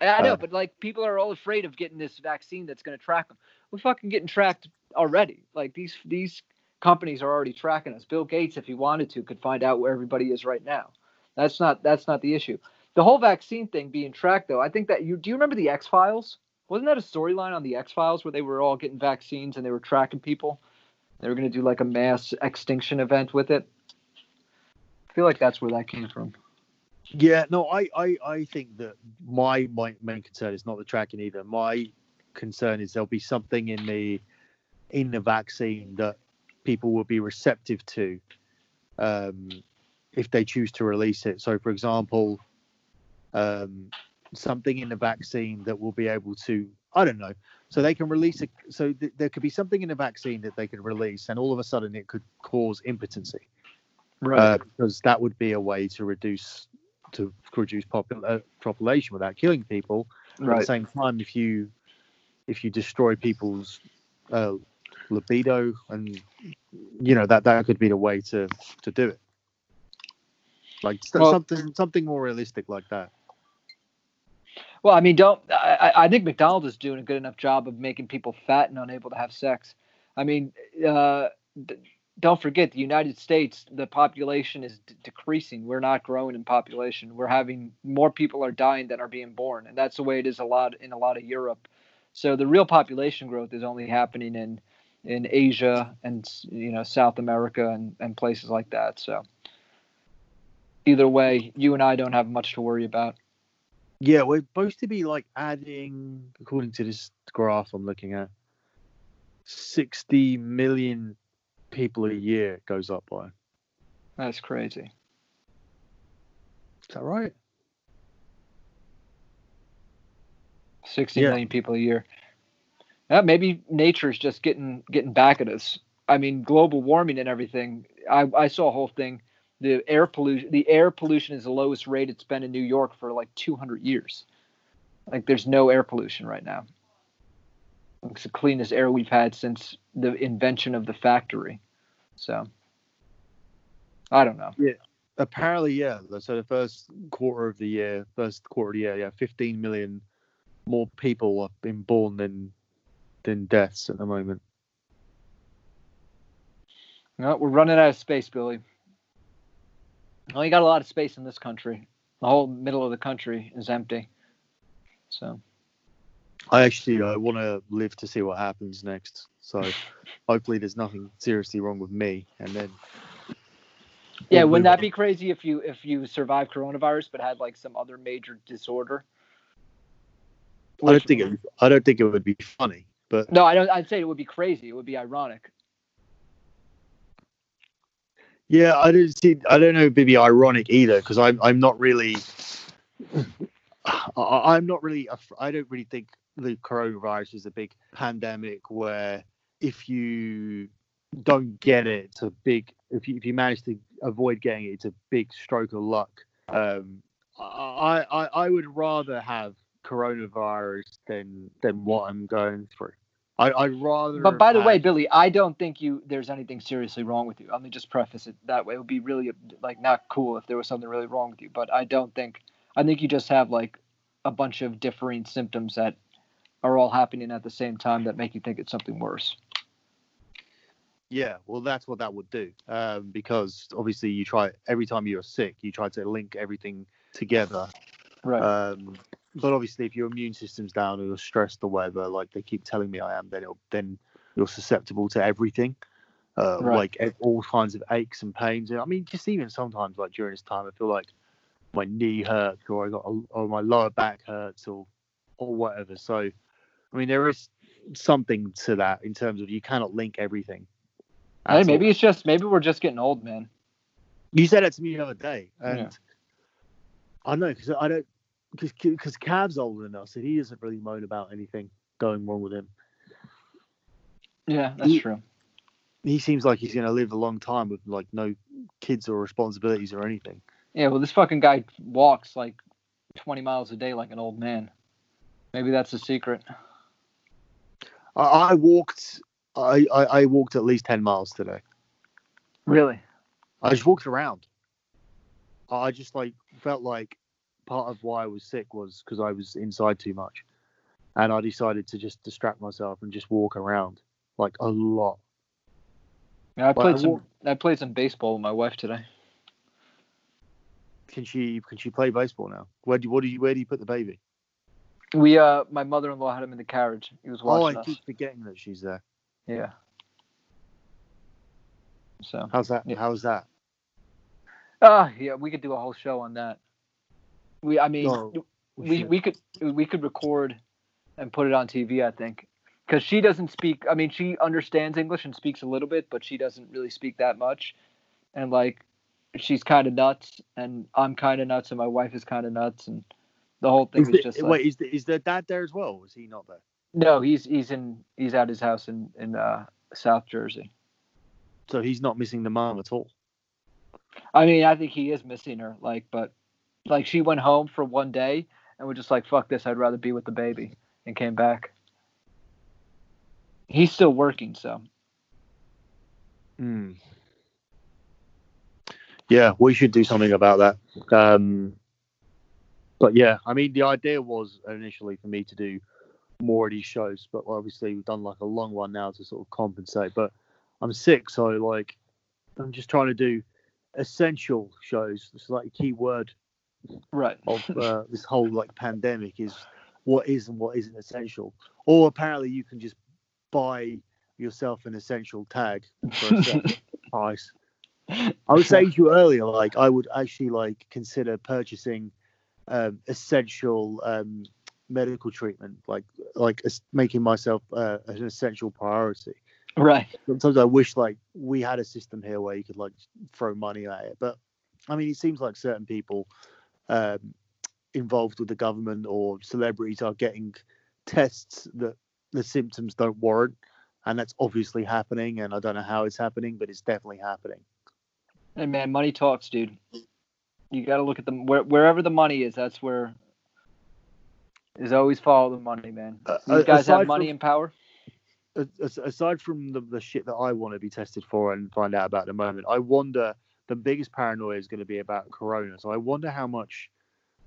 I know, uh, but like people are all afraid of getting this vaccine that's going to track them. We're fucking getting tracked already. Like these these companies are already tracking us. Bill Gates, if he wanted to, could find out where everybody is right now. That's not that's not the issue. The whole vaccine thing being tracked, though, I think that you do you remember the X Files? Wasn't that a storyline on the X Files where they were all getting vaccines and they were tracking people? They were going to do like a mass extinction event with it. I feel like that's where that came from. Yeah, no, I I, I think that my my main concern is not the tracking either. My concern is there'll be something in the in the vaccine that people will be receptive to um, if they choose to release it. So, for example, um, something in the vaccine that will be able to, I don't know, so they can release it. So th- there could be something in the vaccine that they could release, and all of a sudden it could cause impotency, uh, because that would be a way to reduce to reduce popul- uh, population without killing people. But At the same time, if you if you destroy people's uh, libido, and you know that that could be the way to to do it. Like s- Well- something something more realistic like that. Well, I mean, don't I, I I think McDonald's is doing a good enough job of making people fat and unable to have sex. I mean, uh, d- don't forget the United States, the population is d- decreasing. We're not growing in population. We're having more people are dying than are being born, and that's the way it is a lot in a lot of Europe. So the real population growth is only happening in in Asia and you know South America and, and places like that. So either way, you and I don't have much to worry about. Yeah, we're supposed to be like adding, according to this graph I'm looking at, 60 million people a year goes up by. That's crazy. Is that right? Sixty Yeah. million people a year. Yeah, maybe nature's just getting getting back at us. I mean, global warming and everything. I, I saw a whole thing. The air pollution the air pollution is the lowest rate it's been in New York for like 200 years. Like there's no air pollution right now. It's the cleanest air we've had since the invention of the factory. So I don't know. Yeah. Apparently, yeah. So the first quarter of the year, first quarter of the year, yeah, 15 million more people have been born than than deaths at the moment. No, we're running out of space, Billi. Well, you got a lot of space in this country. The whole middle of the country is empty. So I actually I want to live to see what happens next. So hopefully there's nothing seriously wrong with me, and then yeah, wouldn't that be crazy if you if you survived coronavirus but had like some other major disorder? I don't think it, I don't think it would be funny, but No, I don't. I'd say it would be crazy. It would be ironic. yeah, I don't see. I don't know. It'd be ironic either because I'm I'm not really. I, I'm not really. I don't really think the coronavirus is a big pandemic where if you don't get it, it's a big. If you if you manage to avoid getting it, it's a big stroke of luck. Um, I I I would rather have coronavirus than than what I'm going through. I, I'd rather. But by the way, Billi, I don't think you there's anything seriously wrong with you. Let me just preface it that way. It would be really like not cool if there was something really wrong with you. But I don't think. I think you just have like a bunch of differing symptoms that are all happening at the same time that make you think it's something worse. Yeah, well, that's what that would do. Um, because obviously, you try every time you're sick, you try to link everything together. Right. Um, but obviously, if your immune system's down or you're stressed or whatever, like they keep telling me I am, then it'll, then you're susceptible to everything, uh, Right. like all kinds of aches and pains. I mean, just even sometimes, like during this time, I feel like my knee hurts or I got a, or my lower back hurts or or whatever. So, I mean, there is something to that in terms of you cannot link everything. hey, at all. maybe it's just maybe we're just getting old, man. You said that to me the other day, and Yeah. I know because I don't because because Cav's older than us, and he doesn't really moan about anything going wrong with him. Yeah, that's Ye- true. He seems like he's going to live a long time with like no kids or responsibilities or anything. Yeah, well, this fucking guy walks like 20 miles a day like an old man. Maybe that's the secret. I, I walked. I, I I walked at least ten miles today. Really? I just walked around. I just like felt like part of why I was sick was because I was inside too much, and I decided to just distract myself and just walk around like a lot. Yeah, I played I some. walk- I played some baseball with my wife today. Can she can she play baseball now? Where do what do you where do you put the baby? We uh, my mother-in-law had him in the carriage. He was watching. Oh, I us. keep forgetting that she's there. Yeah. So. How's that? Yeah. How's that? Ah, yeah, we could do a whole show on that. We, I mean, No, we should. we could we could record and put it on TV. I think because she doesn't speak. I mean, she understands English and speaks a little bit, but she doesn't really speak that much. And like, she's kind of nuts, and I'm kind of nuts, and my wife is kind of nuts, and the whole thing Is the- just like, wait, is the, is their dad there as well? Is he not there? no, he's he's in he's at his house in in uh, South Jersey. So he's not missing the mom at all. I mean, I think he is missing her, like, but like she went home for one day and was just like, "Fuck this, I'd rather be with the baby," and came back. He's still working, so Hmm. Yeah, we should do something about that. Um, but yeah, I mean, the idea was initially for me to do more of these shows, but obviously we've done like a long one now to sort of compensate. But I'm sick, so like I'm just trying to do essential shows. It's like a key word right. of uh, this whole like pandemic is what is and what isn't essential. Or apparently you can just buy yourself an essential tag for a certain price. I was saying to you earlier, like I would actually like consider purchasing um, essential um, medical treatment, like like making myself uh, an essential priority. Right. Sometimes I wish like we had a system here where you could like throw money at it, but I mean, it seems like certain people um, involved with the government or celebrities are getting tests that the symptoms don't warrant, and that's obviously happening. And I don't know how it's happening, but it's definitely happening. Hey man, money talks, dude. You got to look at them where, wherever the money is. That's where is always follow the money, man. Uh, These guys aside have money from- and power. aside from the, the shit that I want to be tested for and find out about at the moment, I wonder the biggest paranoia is going to be about Corona. So I wonder how much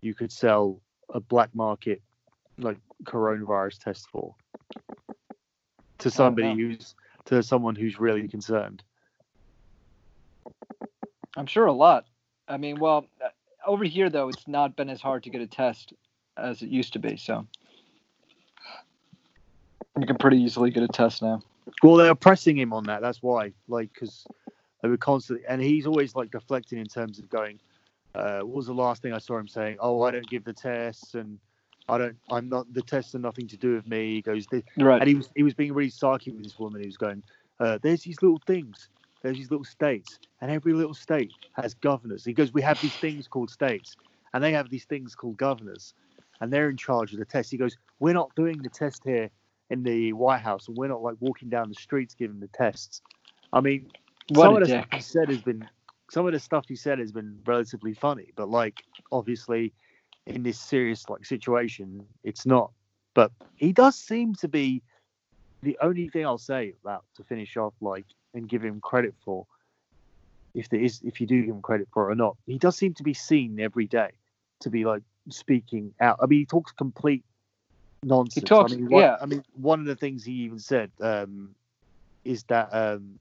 you could sell a black market like coronavirus test for to somebody no. who's to someone who's really concerned. I'm sure a lot. I mean, well, uh, over here though, it's not been as hard to get a test as it used to be. So you can pretty easily get a test now. Well, they were pressing him on that. That's why, like, because they were constantly, and he's always like deflecting in terms of going. Uh, what was the last thing I saw him saying? Oh, I don't give the tests, and I don't. I'm not. The tests are nothing to do with me. He goes, Right. and he was he was being really sarky with this woman. He was going, uh, "There's these little things. There's these little states, and every little state has governors." He goes, "We have these things called states, and they have these things called governors, and they're in charge of the test." He goes, "We're not doing the test here in the White House, and we're not like walking down the streets giving the tests." I mean, What some of the stuff he said has been some of the stuff he said has been relatively funny, but like obviously in this serious like situation, it's not. But he does seem to be the only thing I'll say about to finish off like and give him credit for if there is if you do give him credit for it or not. He does seem to be seen every day to be like speaking out. I mean he talks complete nonsense. He talks- I mean, one, yeah. I mean one of the things he even said um, is that um,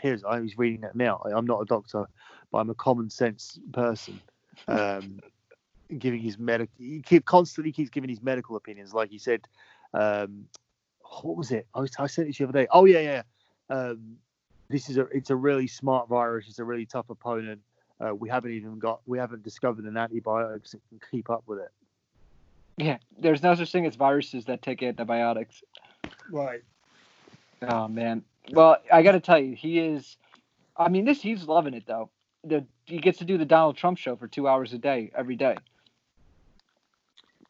here's I was reading that now. I- I'm not a doctor, but I'm a common sense person. Um, giving his medical, he keep, constantly keeps giving his medical opinions. Like he said, um, what was it? I, was, I said it the other day. Oh yeah, yeah. Um, this is a it's a really smart virus. It's a really tough opponent. Uh, we haven't even got we haven't discovered an antibiotics that can keep up with it. Yeah, there's no such thing as viruses that take antibiotics. Right. Oh man. Well, I got to tell you, he is. I mean, this he's loving it though. The, he gets to do the Donald Trump show for two hours a day, every day.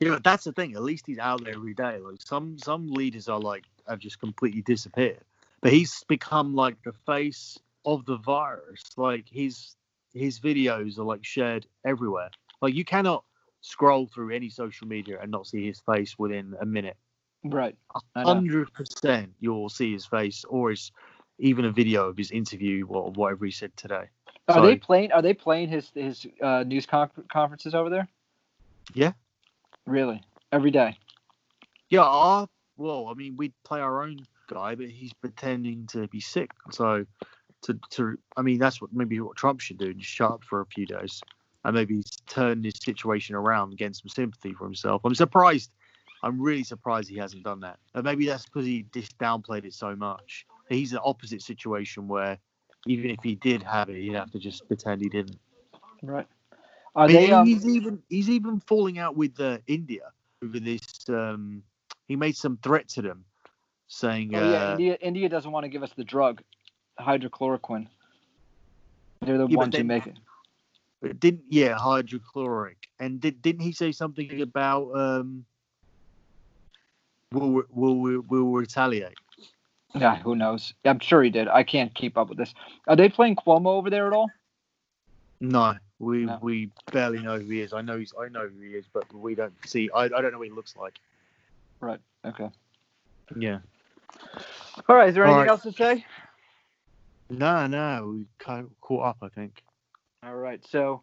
Yeah, but that's the thing. At least he's out there every day. Like some some leaders are like have just completely disappeared, but he's become like the face of the virus. Like his his videos are like shared everywhere. Like you cannot scroll through any social media and not see his face within a minute. Right. Hundred percent, you'll see his face or his even a video of his interview or whatever he said today. Are So- they playing? Are they playing his his uh, news con- conferences over there? Yeah. Really? Every day? Yeah, our, well, I mean, we'd play our own guy, but he's pretending to be sick. So, to, to I mean, that's what maybe what Trump should do, just shut up for a few days and maybe turn this situation around, and gain some sympathy for himself. I'm surprised. I'm really surprised he hasn't done that. And maybe that's because he just downplayed it so much. He's the opposite situation where even if he did have it, he'd have to just pretend he didn't. Right. Are they? Um, he's even he's even falling out with uh, India over this. Um, he made some threat to them, saying, oh yeah, uh, India. India doesn't want to give us the drug, hydrochloroquine. They're the Yeah, ones who make it. but didn't yeah hydrochloric, and did didn't he say something about um, will will will will retaliate? Yeah, who knows? I'm sure he did. I can't keep up with this. Are they playing Cuomo over there at all? No, we No. we barely know who he is. I know he's I know who he is, but we don't see. I, I don't know what he looks like. Right. Okay. Yeah. All right. Is there All anything right. else to say? No, no, we kind of caught up. I think. All right. So,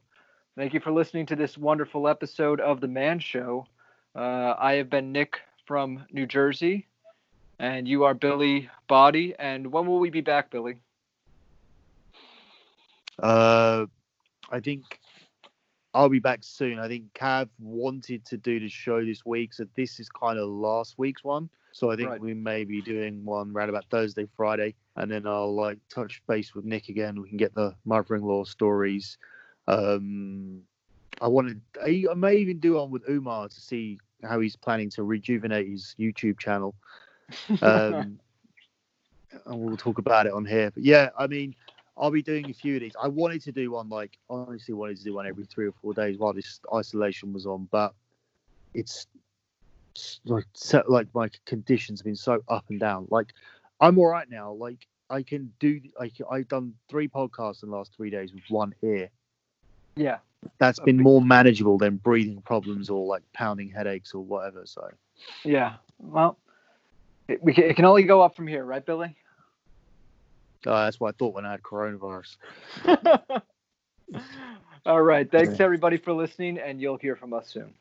thank you for listening to this wonderful episode of The Man Show. Uh, I have been Nick from New Jersey, and you are Billi Body. And when will we be back, Billi? Uh, I think I'll be back soon. I think Cav wanted to do the show this week, so this is kind of last week's one. So I think Right. we may be doing one around about Thursday, Friday, and then I'll like touch base with Nick again. We can get the mother-in-law stories. Um, I wanted, I, I may even do one with Umar to see how he's planning to rejuvenate his YouTube channel. Um, and we'll talk about it on here. But yeah, I mean, I'll be doing a few of these. I wanted to do one like honestly wanted to do one every three or four days while this isolation was on, but it's like like my conditions have been so up and down. Like I'm all right now. Like I can do like I've done three podcasts in the last three days with one ear. yeah. That's been more manageable than breathing problems or like pounding headaches or whatever. So Yeah. Well, it, we can, it can only go up from here, right, Billi? Uh, that's what I thought when I had coronavirus. All right. Thanks, everybody, for listening, and you'll hear from us soon.